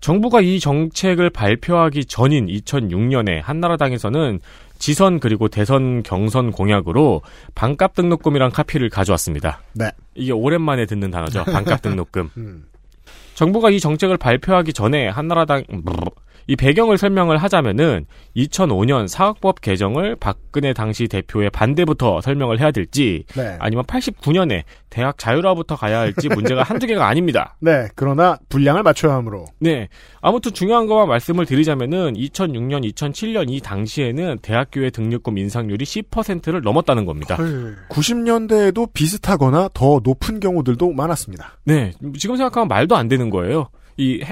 정부가 이 정책을 발표하기 전인 2006년에 한나라당에서는 지선 그리고 대선 경선 공약으로 반값 등록금이란 카피를 가져왔습니다. 네. 이게 오랜만에 듣는 단어죠. 반값 등록금. 음. 정부가 이 정책을 발표하기 전에 한나라당 이 배경을 설명을 하자면은 2005년 사학법 개정을 박근혜 당시 대표의 반대부터 설명을 해야 될지 네. 아니면 89년에 대학 자율화부터 가야 할지 문제가 한두 개가 아닙니다. 네. 그러나 분량을 맞춰야 하므로. 네. 아무튼 중요한 것만 말씀을 드리자면은 2006년, 2007년 이 당시에는 대학교의 등록금 인상률이 10%를 넘었다는 겁니다. 90년대에도 비슷하거나 더 높은 경우들도 많았습니다. 네. 지금 생각하면 말도 안 되는 거예요. 이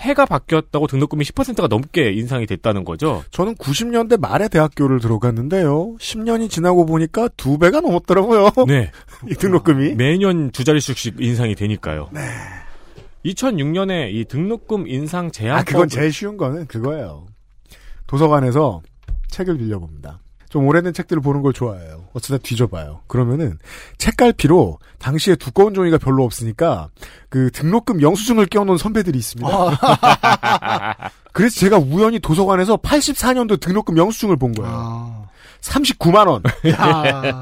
해, 해가 바뀌었다고 등록금이 10%가 넘게 인상이 됐다는 거죠. 저는 90년대 말에 대학교를 들어갔는데요. 10년이 지나고 보니까 두 배가 넘었더라고요. 네. 이 등록금이. 매년 두 자릿수씩 인상이 되니까요. 2006년에 이 등록금 인상 제한법 아, 그건 제일 쉬운 거는 그거예요. 도서관에서 책을 빌려봅니다. 좀 오래된 책들을 보는 걸 좋아해요. 어쩌다 뒤져봐요. 그러면은 책갈피로 당시에 두꺼운 종이가 별로 없으니까 그 등록금 영수증을 껴놓은 선배들이 있습니다. 그래서 제가 우연히 도서관에서 84년도 등록금 영수증을 본 거예요. 아. 39만 원. 야.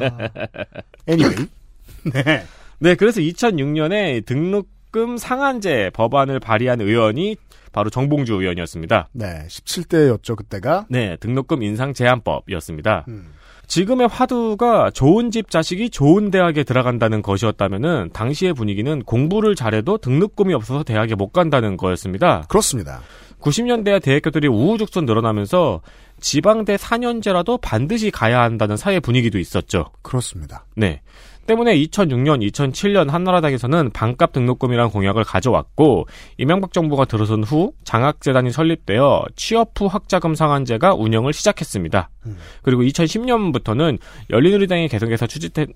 anyway. 네. 네, 그래서 2006년에 등록 금 상한제 법안을 발의한 의원이 바로 정봉주 의원이었습니다. 네. 17대였죠, 그때가. 네, 등록금 인상 제한법이었습니다. 음. 지금의 화두가 좋은 집 자식이 좋은 대학에 들어간다는 것이었다면은 당시의 분위기는 공부를 잘해도 등록금이 없어서 대학에 못 간다는 거였습니다. 그렇습니다. 90년대에 대학교들이 우후죽순 늘어나면서 지방대 4년제라도 반드시 가야 한다는 사회 분위기도 있었죠. 그렇습니다. 네. 때문에 2006년, 2007년 한나라당에서는 반값 등록금이란 공약을 가져왔고 이명박 정부가 들어선 후 장학재단이 설립되어 취업 후 학자금 상한제가 운영을 시작했습니다. 음. 그리고 2010년부터는 열린우리당이 계속해서 추진했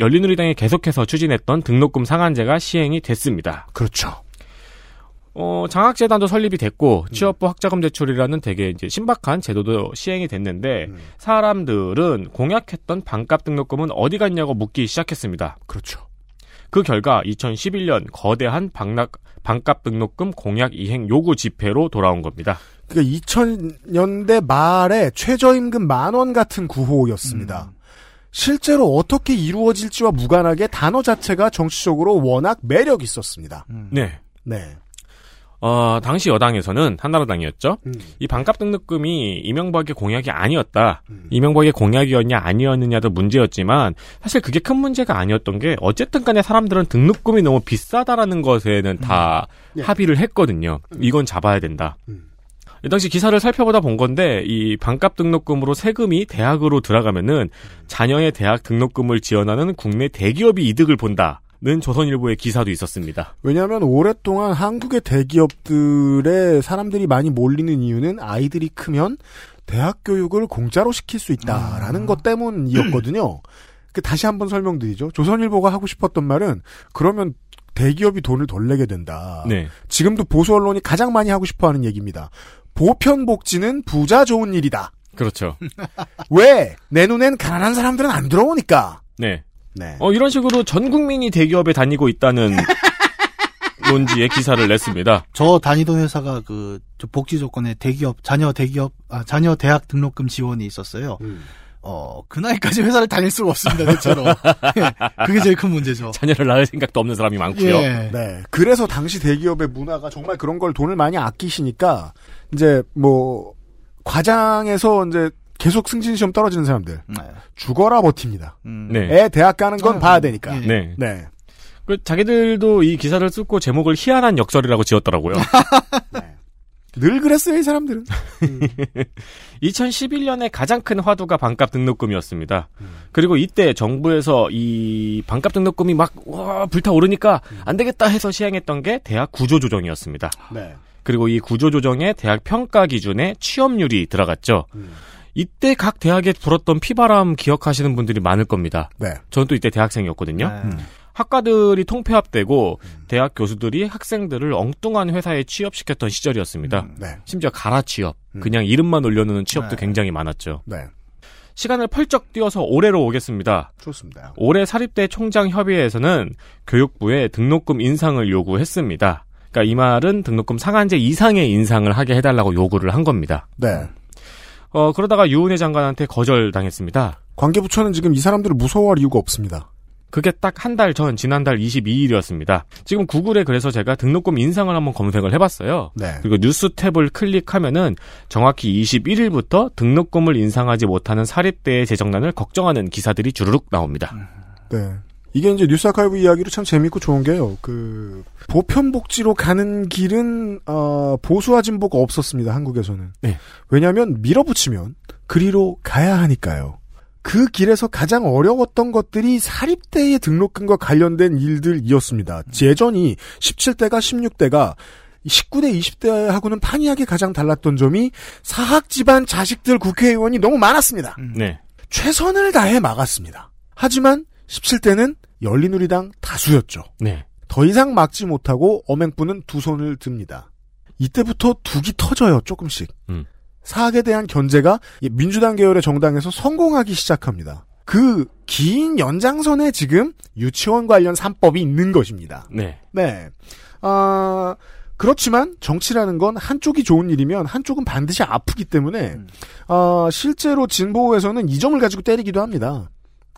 열린우리당이 계속해서 추진했던 등록금 상한제가 시행이 됐습니다. 그렇죠. 어, 장학재단도 설립이 됐고, 취업부 학자금 대출이라는 되게 이제 신박한 제도도 시행이 됐는데, 음. 사람들은 공약했던 반값 등록금은 어디 갔냐고 묻기 시작했습니다. 그렇죠. 그 결과 2011년 거대한 반납, 반값 등록금 공약 이행 요구 집회로 돌아온 겁니다. 그러니까 2000년대 말에 최저임금 만원 같은 구호였습니다. 실제로 어떻게 이루어질지와 무관하게 단어 자체가 정치적으로 워낙 매력 있었습니다. 네. 네. 어, 당시 여당에서는 한나라당이었죠. 음. 이 반값 등록금이 이명박의 공약이 아니었다. 음. 이명박의 공약이었냐 아니었느냐도 문제였지만 사실 그게 큰 문제가 아니었던 게 어쨌든 간에 사람들은 등록금이 너무 비싸다라는 것에는 다 예. 합의를 했거든요. 이건 잡아야 된다. 음. 이 당시 기사를 살펴보다 본 건데 이 반값 등록금으로 세금이 대학으로 들어가면은 자녀의 대학 등록금을 지원하는 국내 대기업이 이득을 본다 는 조선일보의 기사도 있었습니다. 왜냐하면 오랫동안 한국의 대기업들의 사람들이 많이 몰리는 이유는 아이들이 크면 대학 교육을 공짜로 시킬 수 있다라는 것 때문이었거든요. 그 다시 한번 설명드리죠. 조선일보가 하고 싶었던 말은 그러면 대기업이 돈을 덜 내게 된다. 네. 지금도 보수 언론이 가장 많이 하고 싶어하는 얘기입니다. 보편 복지는 부자 좋은 일이다. 그렇죠. 왜? 내 눈엔 가난한 사람들은 안 들어오니까. 네. 네. 어, 이런 식으로 전 국민이 대기업에 다니고 있다는 논지에 기사를 냈습니다. 저 다니던 회사가 그, 저 복지 조건에 대기업, 자녀 대기업, 아, 자녀 대학 등록금 지원이 있었어요. 음. 어, 그 나이까지 회사를 다닐 수가 없습니다, 대체로. 예, 그게 제일 큰 문제죠. 자녀를 낳을 생각도 없는 사람이 많고요. 예. 네. 그래서 당시 대기업의 문화가 정말 그런 걸 돈을 많이 아끼시니까 이제 뭐 과장에서 이제 계속 승진 시험 떨어지는 사람들 네. 죽어라 버팁니다. 음. 네. 애 대학 가는 건 아, 봐야 되니까. 예. 네. 네. 그 자기들도 이 기사를 쓰고 제목을 희한한 역설이라고 지었더라고요. 늘 그랬어요, 이 사람들은. 2011년에 가장 큰 화두가 반값 등록금이었습니다. 그리고 이때 정부에서 이 반값 등록금이 막 와, 불타오르니까 안 되겠다 해서 시행했던 게 대학 구조 조정이었습니다. 네. 그리고 이 구조 조정에 대학 평가 기준에 취업률이 들어갔죠. 음. 이때 각 대학에 불었던 피바람 기억하시는 분들이 많을 겁니다. 네. 저는 또 이때 대학생이었거든요. 네. 음. 학과들이 통폐합되고 대학 교수들이 학생들을 엉뚱한 회사에 취업시켰던 시절이었습니다. 네. 심지어 가라 취업, 음. 그냥 이름만 올려놓는 취업도 네. 굉장히 많았죠. 네. 시간을 펄쩍 뛰어서 올해로 오겠습니다. 좋습니다. 올해 사립대 총장 협의회에서는 교육부에 등록금 인상을 요구했습니다. 그러니까 이 말은 등록금 상한제 이상의 인상을 하게 해달라고 요구를 한 겁니다. 네. 어, 그러다가 유은혜 장관한테 거절당했습니다. 관계부처는 지금 이 사람들을 무서워할 이유가 없습니다. 그게 딱 한 달 전, 지난달 22일이었습니다. 지금 구글에 그래서 제가 등록금 인상을 한번 검색을 해봤어요. 네. 그리고 뉴스 탭을 클릭하면은 정확히 21일부터 등록금을 인상하지 못하는 사립대의 재정난을 걱정하는 기사들이 주르륵 나옵니다. 네. 이게 이제 뉴스 아카이브 이야기로 참 재밌고 좋은 게요. 그 보편복지로 가는 길은 어, 보수와 진보가 없었습니다. 한국에서는. 네. 왜냐하면 밀어붙이면 그리로 가야 하니까요. 그 길에서 가장 어려웠던 것들이 사립대의 등록금과 관련된 일들이었습니다. 예전이 17대가 16대가 19대, 20대하고는 판이하게 가장 달랐던 점이 사학 집안 자식들 국회의원이 너무 많았습니다. 네. 최선을 다해 막았습니다. 하지만 17대는 열린우리당 다수였죠. 네. 더 이상 막지 못하고 어맹부는 두 손을 듭니다. 이때부터 둑이 터져요, 조금씩. 음. 사학에 대한 견제가 이 민주당 계열의 정당에서 성공하기 시작합니다. 그 긴 연장선에 지금 유치원 관련 3법이 있는 것입니다. 네. 네. 아, 그렇지만 정치라는 건 한쪽이 좋은 일이면 한쪽은 반드시 아프기 때문에 아, 실제로 진보에서는 이 점을 가지고 때리기도 합니다.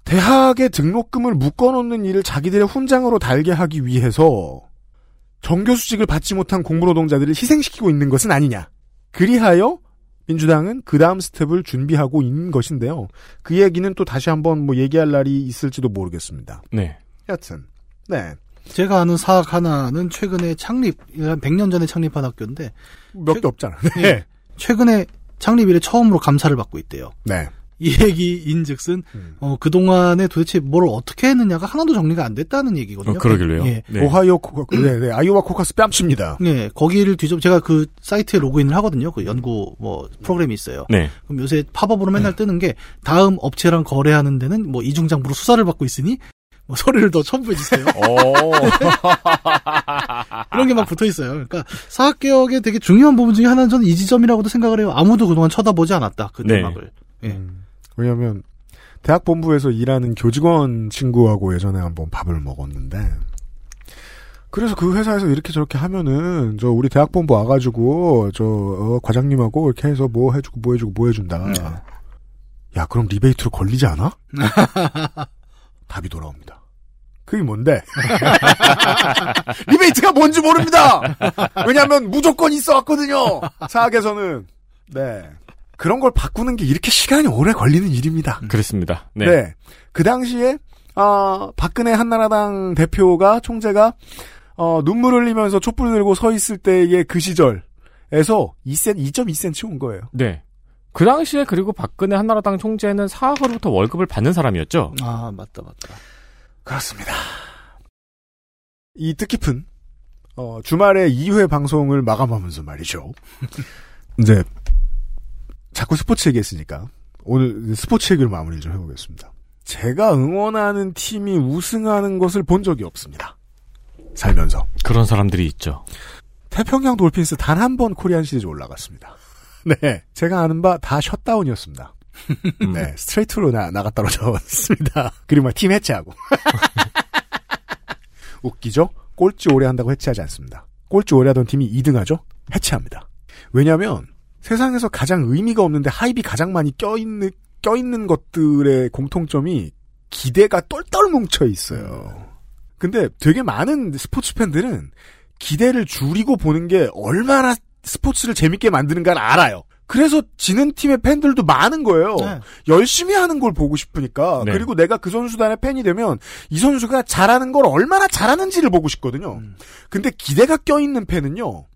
대학의 등록금을 묶어놓는 일을 자기들의 훈장으로 달게 하기 위해서 정교수직을 받지 못한 공부노동자들을 희생시키고 있는 것은 아니냐. 그리하여 민주당은 그 다음 스텝을 준비하고 있는 것인데요. 그 얘기는 또 다시 한번 뭐 얘기할 날이 있을지도 모르겠습니다. 네. 여튼, 네. 제가 아는 사학 하나는 최근에 창립, 한 100년 전에 창립한 학교인데, 몇개 최- 없잖아. 네. 최근에 창립 이래 처음으로 감사를 받고 있대요. 네. 이 얘기인 즉슨, 음. 어, 그 동안에 도대체 뭘 어떻게 했느냐가 하나도 정리가 안 됐다는 얘기거든요. 어, 그러길래요. 예. 네. 오하이오 코카, 네, 네, 아이오와 코카스 뺨칩니다. 네, 거기를 뒤져, 제가 그 사이트에 로그인을 하거든요. 그 연구 뭐 프로그램이 있어요. 네. 그럼 요새 팝업으로 맨날 뜨는 게 다음 업체랑 거래하는 데는 뭐 이중장부로 수사를 받고 있으니 뭐 서류를 더 첨부해 주세요. 오. 이런 게 막 붙어 있어요. 그러니까 사학 개혁의 되게 중요한 부분 중에 하나는 저는 이 지점이라고도 생각을 해요. 아무도 그동안 쳐다보지 않았다. 그 네. 내막을. 예. 음, 왜냐면, 대학 본부에서 일하는 교직원 친구하고 예전에 한번 밥을 먹었는데, 그래서 그 회사에서 이렇게 저렇게 하면은, 저, 우리 대학 본부 와가지고, 저, 어, 과장님하고 이렇게 해서 뭐 해주고, 뭐 해주고, 뭐 해준다. 네. 야, 그럼 리베이트로 걸리지 않아? 답이 돌아옵니다. 그게 뭔데? 리베이트가 뭔지 모릅니다! 왜냐면 무조건 있어 왔거든요! 사학에서는. 네. 그런 걸 바꾸는 게 이렇게 시간이 오래 걸리는 일입니다. 그렇습니다. 네. 네. 그 당시에, 아, 박근혜 한나라당 대표가, 총재가, 어, 눈물 흘리면서 촛불 들고 서 있을 때의 그 시절에서 2cm, 2.2cm 온 거예요. 네. 그 당시에 그리고 박근혜 한나라당 총재는 사학으로부터 월급을 받는 사람이었죠. 아, 맞다, 맞다. 그렇습니다. 이 뜻깊은 어, 주말에 2회 방송을 마감하면서 말이죠. 이제 자꾸 스포츠 얘기했으니까 오늘 스포츠 얘기를 마무리 좀 해보겠습니다. 제가 응원하는 팀이 우승하는 것을 본 적이 없습니다. 살면서 그런 사람들이 있죠. 태평양 돌핀스 단 한 번 코리안 시리즈 올라갔습니다. 네, 제가 아는 바 다 셧다운이었습니다. 음. 네, 스트레이트로 나, 나가 떨어졌습니다. 그리고 막 팀 해체하고. 웃기죠? 꼴찌 오래 한다고 해체하지 않습니다. 꼴찌 오래 하던 팀이 2등 하죠? 해체합니다. 왜냐면, 세상에서 가장 의미가 없는데 하입이 가장 많이 껴있는, 껴있는 것들의 공통점이 기대가 똘똘 뭉쳐 있어요. 근데 되게 많은 스포츠 팬들은 기대를 줄이고 보는 게 얼마나 스포츠를 재밌게 만드는가를 알아요. 그래서 지는 팀의 팬들도 많은 거예요. 네. 열심히 하는 걸 보고 싶으니까. 네. 그리고 내가 그 선수단의 팬이 되면 이 선수가 잘하는 걸 얼마나 잘하는지를 보고 싶거든요. 음. 근데 기대가 껴있는 팬은요.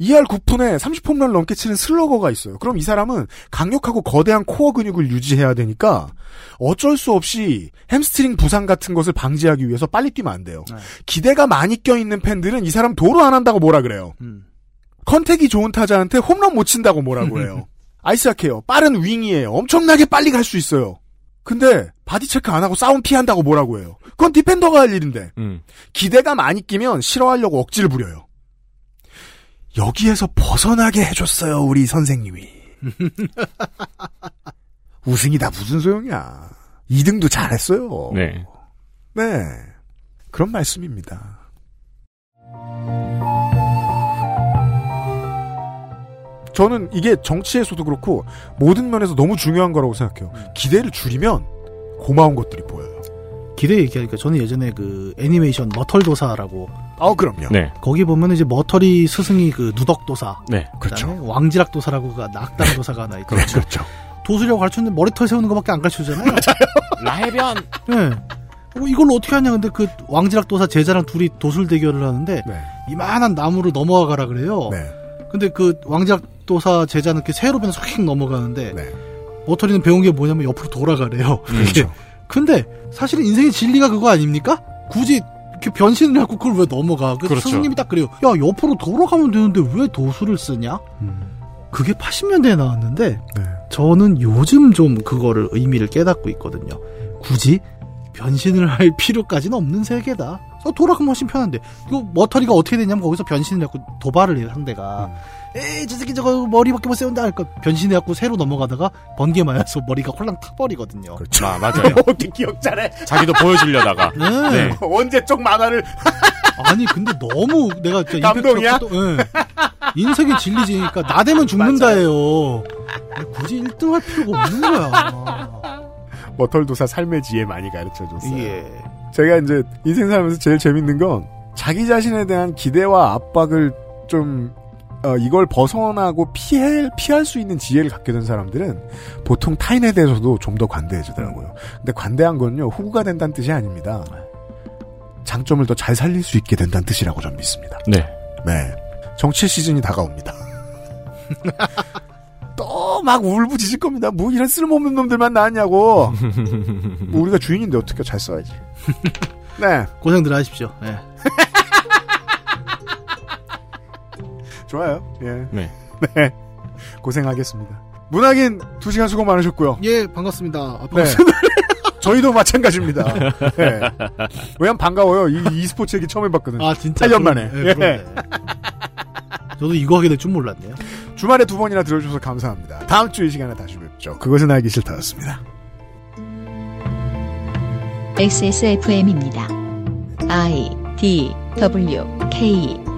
2할 9푼에 30홈런 넘게 치는 슬러거가 있어요. 그럼 이 사람은 강력하고 거대한 코어 근육을 유지해야 되니까 어쩔 수 없이 햄스트링 부상 같은 것을 방지하기 위해서 빨리 뛰면 안 돼요. 네. 기대가 많이 껴있는 팬들은 이 사람 도루 안 한다고 뭐라 그래요. 음. contact이 좋은 타자한테 홈런 못 친다고 뭐라고 해요. 아이스하키예요. 빠른 윙이에요. 엄청나게 빨리 갈 수 있어요. 근데 body check 안 하고 싸움 피한다고 뭐라고 해요. 그건 defender가 할 일인데 음. 기대가 많이 끼면 싫어하려고 억지를 부려요. 여기에서 벗어나게 해줬어요 우리 선생님이. 우승이다 무슨 소용이야. 2등도 잘했어요. 네. 네. 그런 말씀입니다. 저는 이게 정치에서도 그렇고 모든 면에서 너무 중요한 거라고 생각해요. 기대를 줄이면 고마운 것들이 보여요. 기대 얘기하니까 저는 예전에 그 애니메이션 머털도사라고 아, 그럼요. 네. 거기 보면 이제 머털이 스승이 그 누덕도사 네. 그렇죠. 그다음에 왕지락도사라고가 낙당도사가 하나 있고 그렇죠. 그렇죠. 도수려고 가르쳤는데 머리털 세우는 것밖에 안 가르쳐주잖아요. 라해변. 네. 어, 이걸로 어떻게 하냐 근데 그 왕지락도사 제자랑 둘이 도술 대결을 하는데 네. 이만한 나무를 넘어가 가라 그래요. 네. 근데 그 왕지락도사 제자는 이렇게 세로 변쏙 넘어가는데 네. 머털이는 배운 게 뭐냐면 옆으로 돌아가래요. 이게. 그렇죠. 근데 사실은 인생의 진리가 그거 아닙니까? 굳이 이렇게 변신을 하고 그걸 왜 넘어가? 그 그렇죠. 스승님이 딱 그래요. 야 옆으로 돌아가면 되는데 왜 도수를 쓰냐? 그게 80년대에 나왔는데 네. 저는 요즘 좀 그거를 의미를 깨닫고 있거든요. 굳이 변신을 할 필요까지는 없는 세계다. 어, 돌아가면 훨씬 편한데. 이거 머터리가 어떻게 되냐면 거기서 변신을 해갖고 도발을 해요, 상대가. 에이, 저 새끼 저거 머리밖에 못 세운다. 할까 변신해갖고 새로 넘어가다가 번개 맞아서 머리가 홀랑 타버리거든요. 그렇죠. 아, 맞아요. 어떻게 기억 잘해? 자기도 보여주려다가. 네. 네. 언제 쪽 만화를 아니, 근데 너무 내가 진짜 감동이야? 임팩트가 커- 예. 인생의 진리지. 그러니까 나대면 죽는다예요. 굳이 1등 할 필요가 없는 거야. 머털도사 삶의 지혜 많이 가르쳐 줬어요. 예. 제가 이제 인생 살면서 제일 재밌는 건 자기 자신에 대한 기대와 압박을 좀 어, 이걸 벗어나고 피해 피할 수 있는 지혜를 갖게 된 사람들은 보통 타인에 대해서도 좀 더 관대해지더라고요. 근데 관대한 건요 후구가 된다는 뜻이 아닙니다. 장점을 더 잘 살릴 수 있게 된다는 뜻이라고 저는 믿습니다. 네. 네. 정치 시즌이 다가옵니다. 또 막 울부짖을 겁니다. 뭐 이런 쓸모없는 놈들만 나왔냐고. 뭐 우리가 주인인데 어떻게 잘 써야지. 네. 고생들 하십시오. 예. 좋아요. 예. 네. 네. 고생하겠습니다. 문학인 두 시간 수고 많으셨고요. 예, 반갑습니다. 아, 네. 반갑습니다. 저희도 마찬가지입니다. 네. 왜냐면 반가워요. 이 e스포츠 얘기 처음 해봤거든요. 아, 진짜. 8년 만에. 예, 예. 그러네. 저도 이거 하게 될 줄 몰랐네요. 주말에 두 번이나 들어주셔서 감사합니다. 다음 주 이 시간에 다시 뵙죠. 그것은 알기 싫다였습니다. XSFM입니다. I D W K “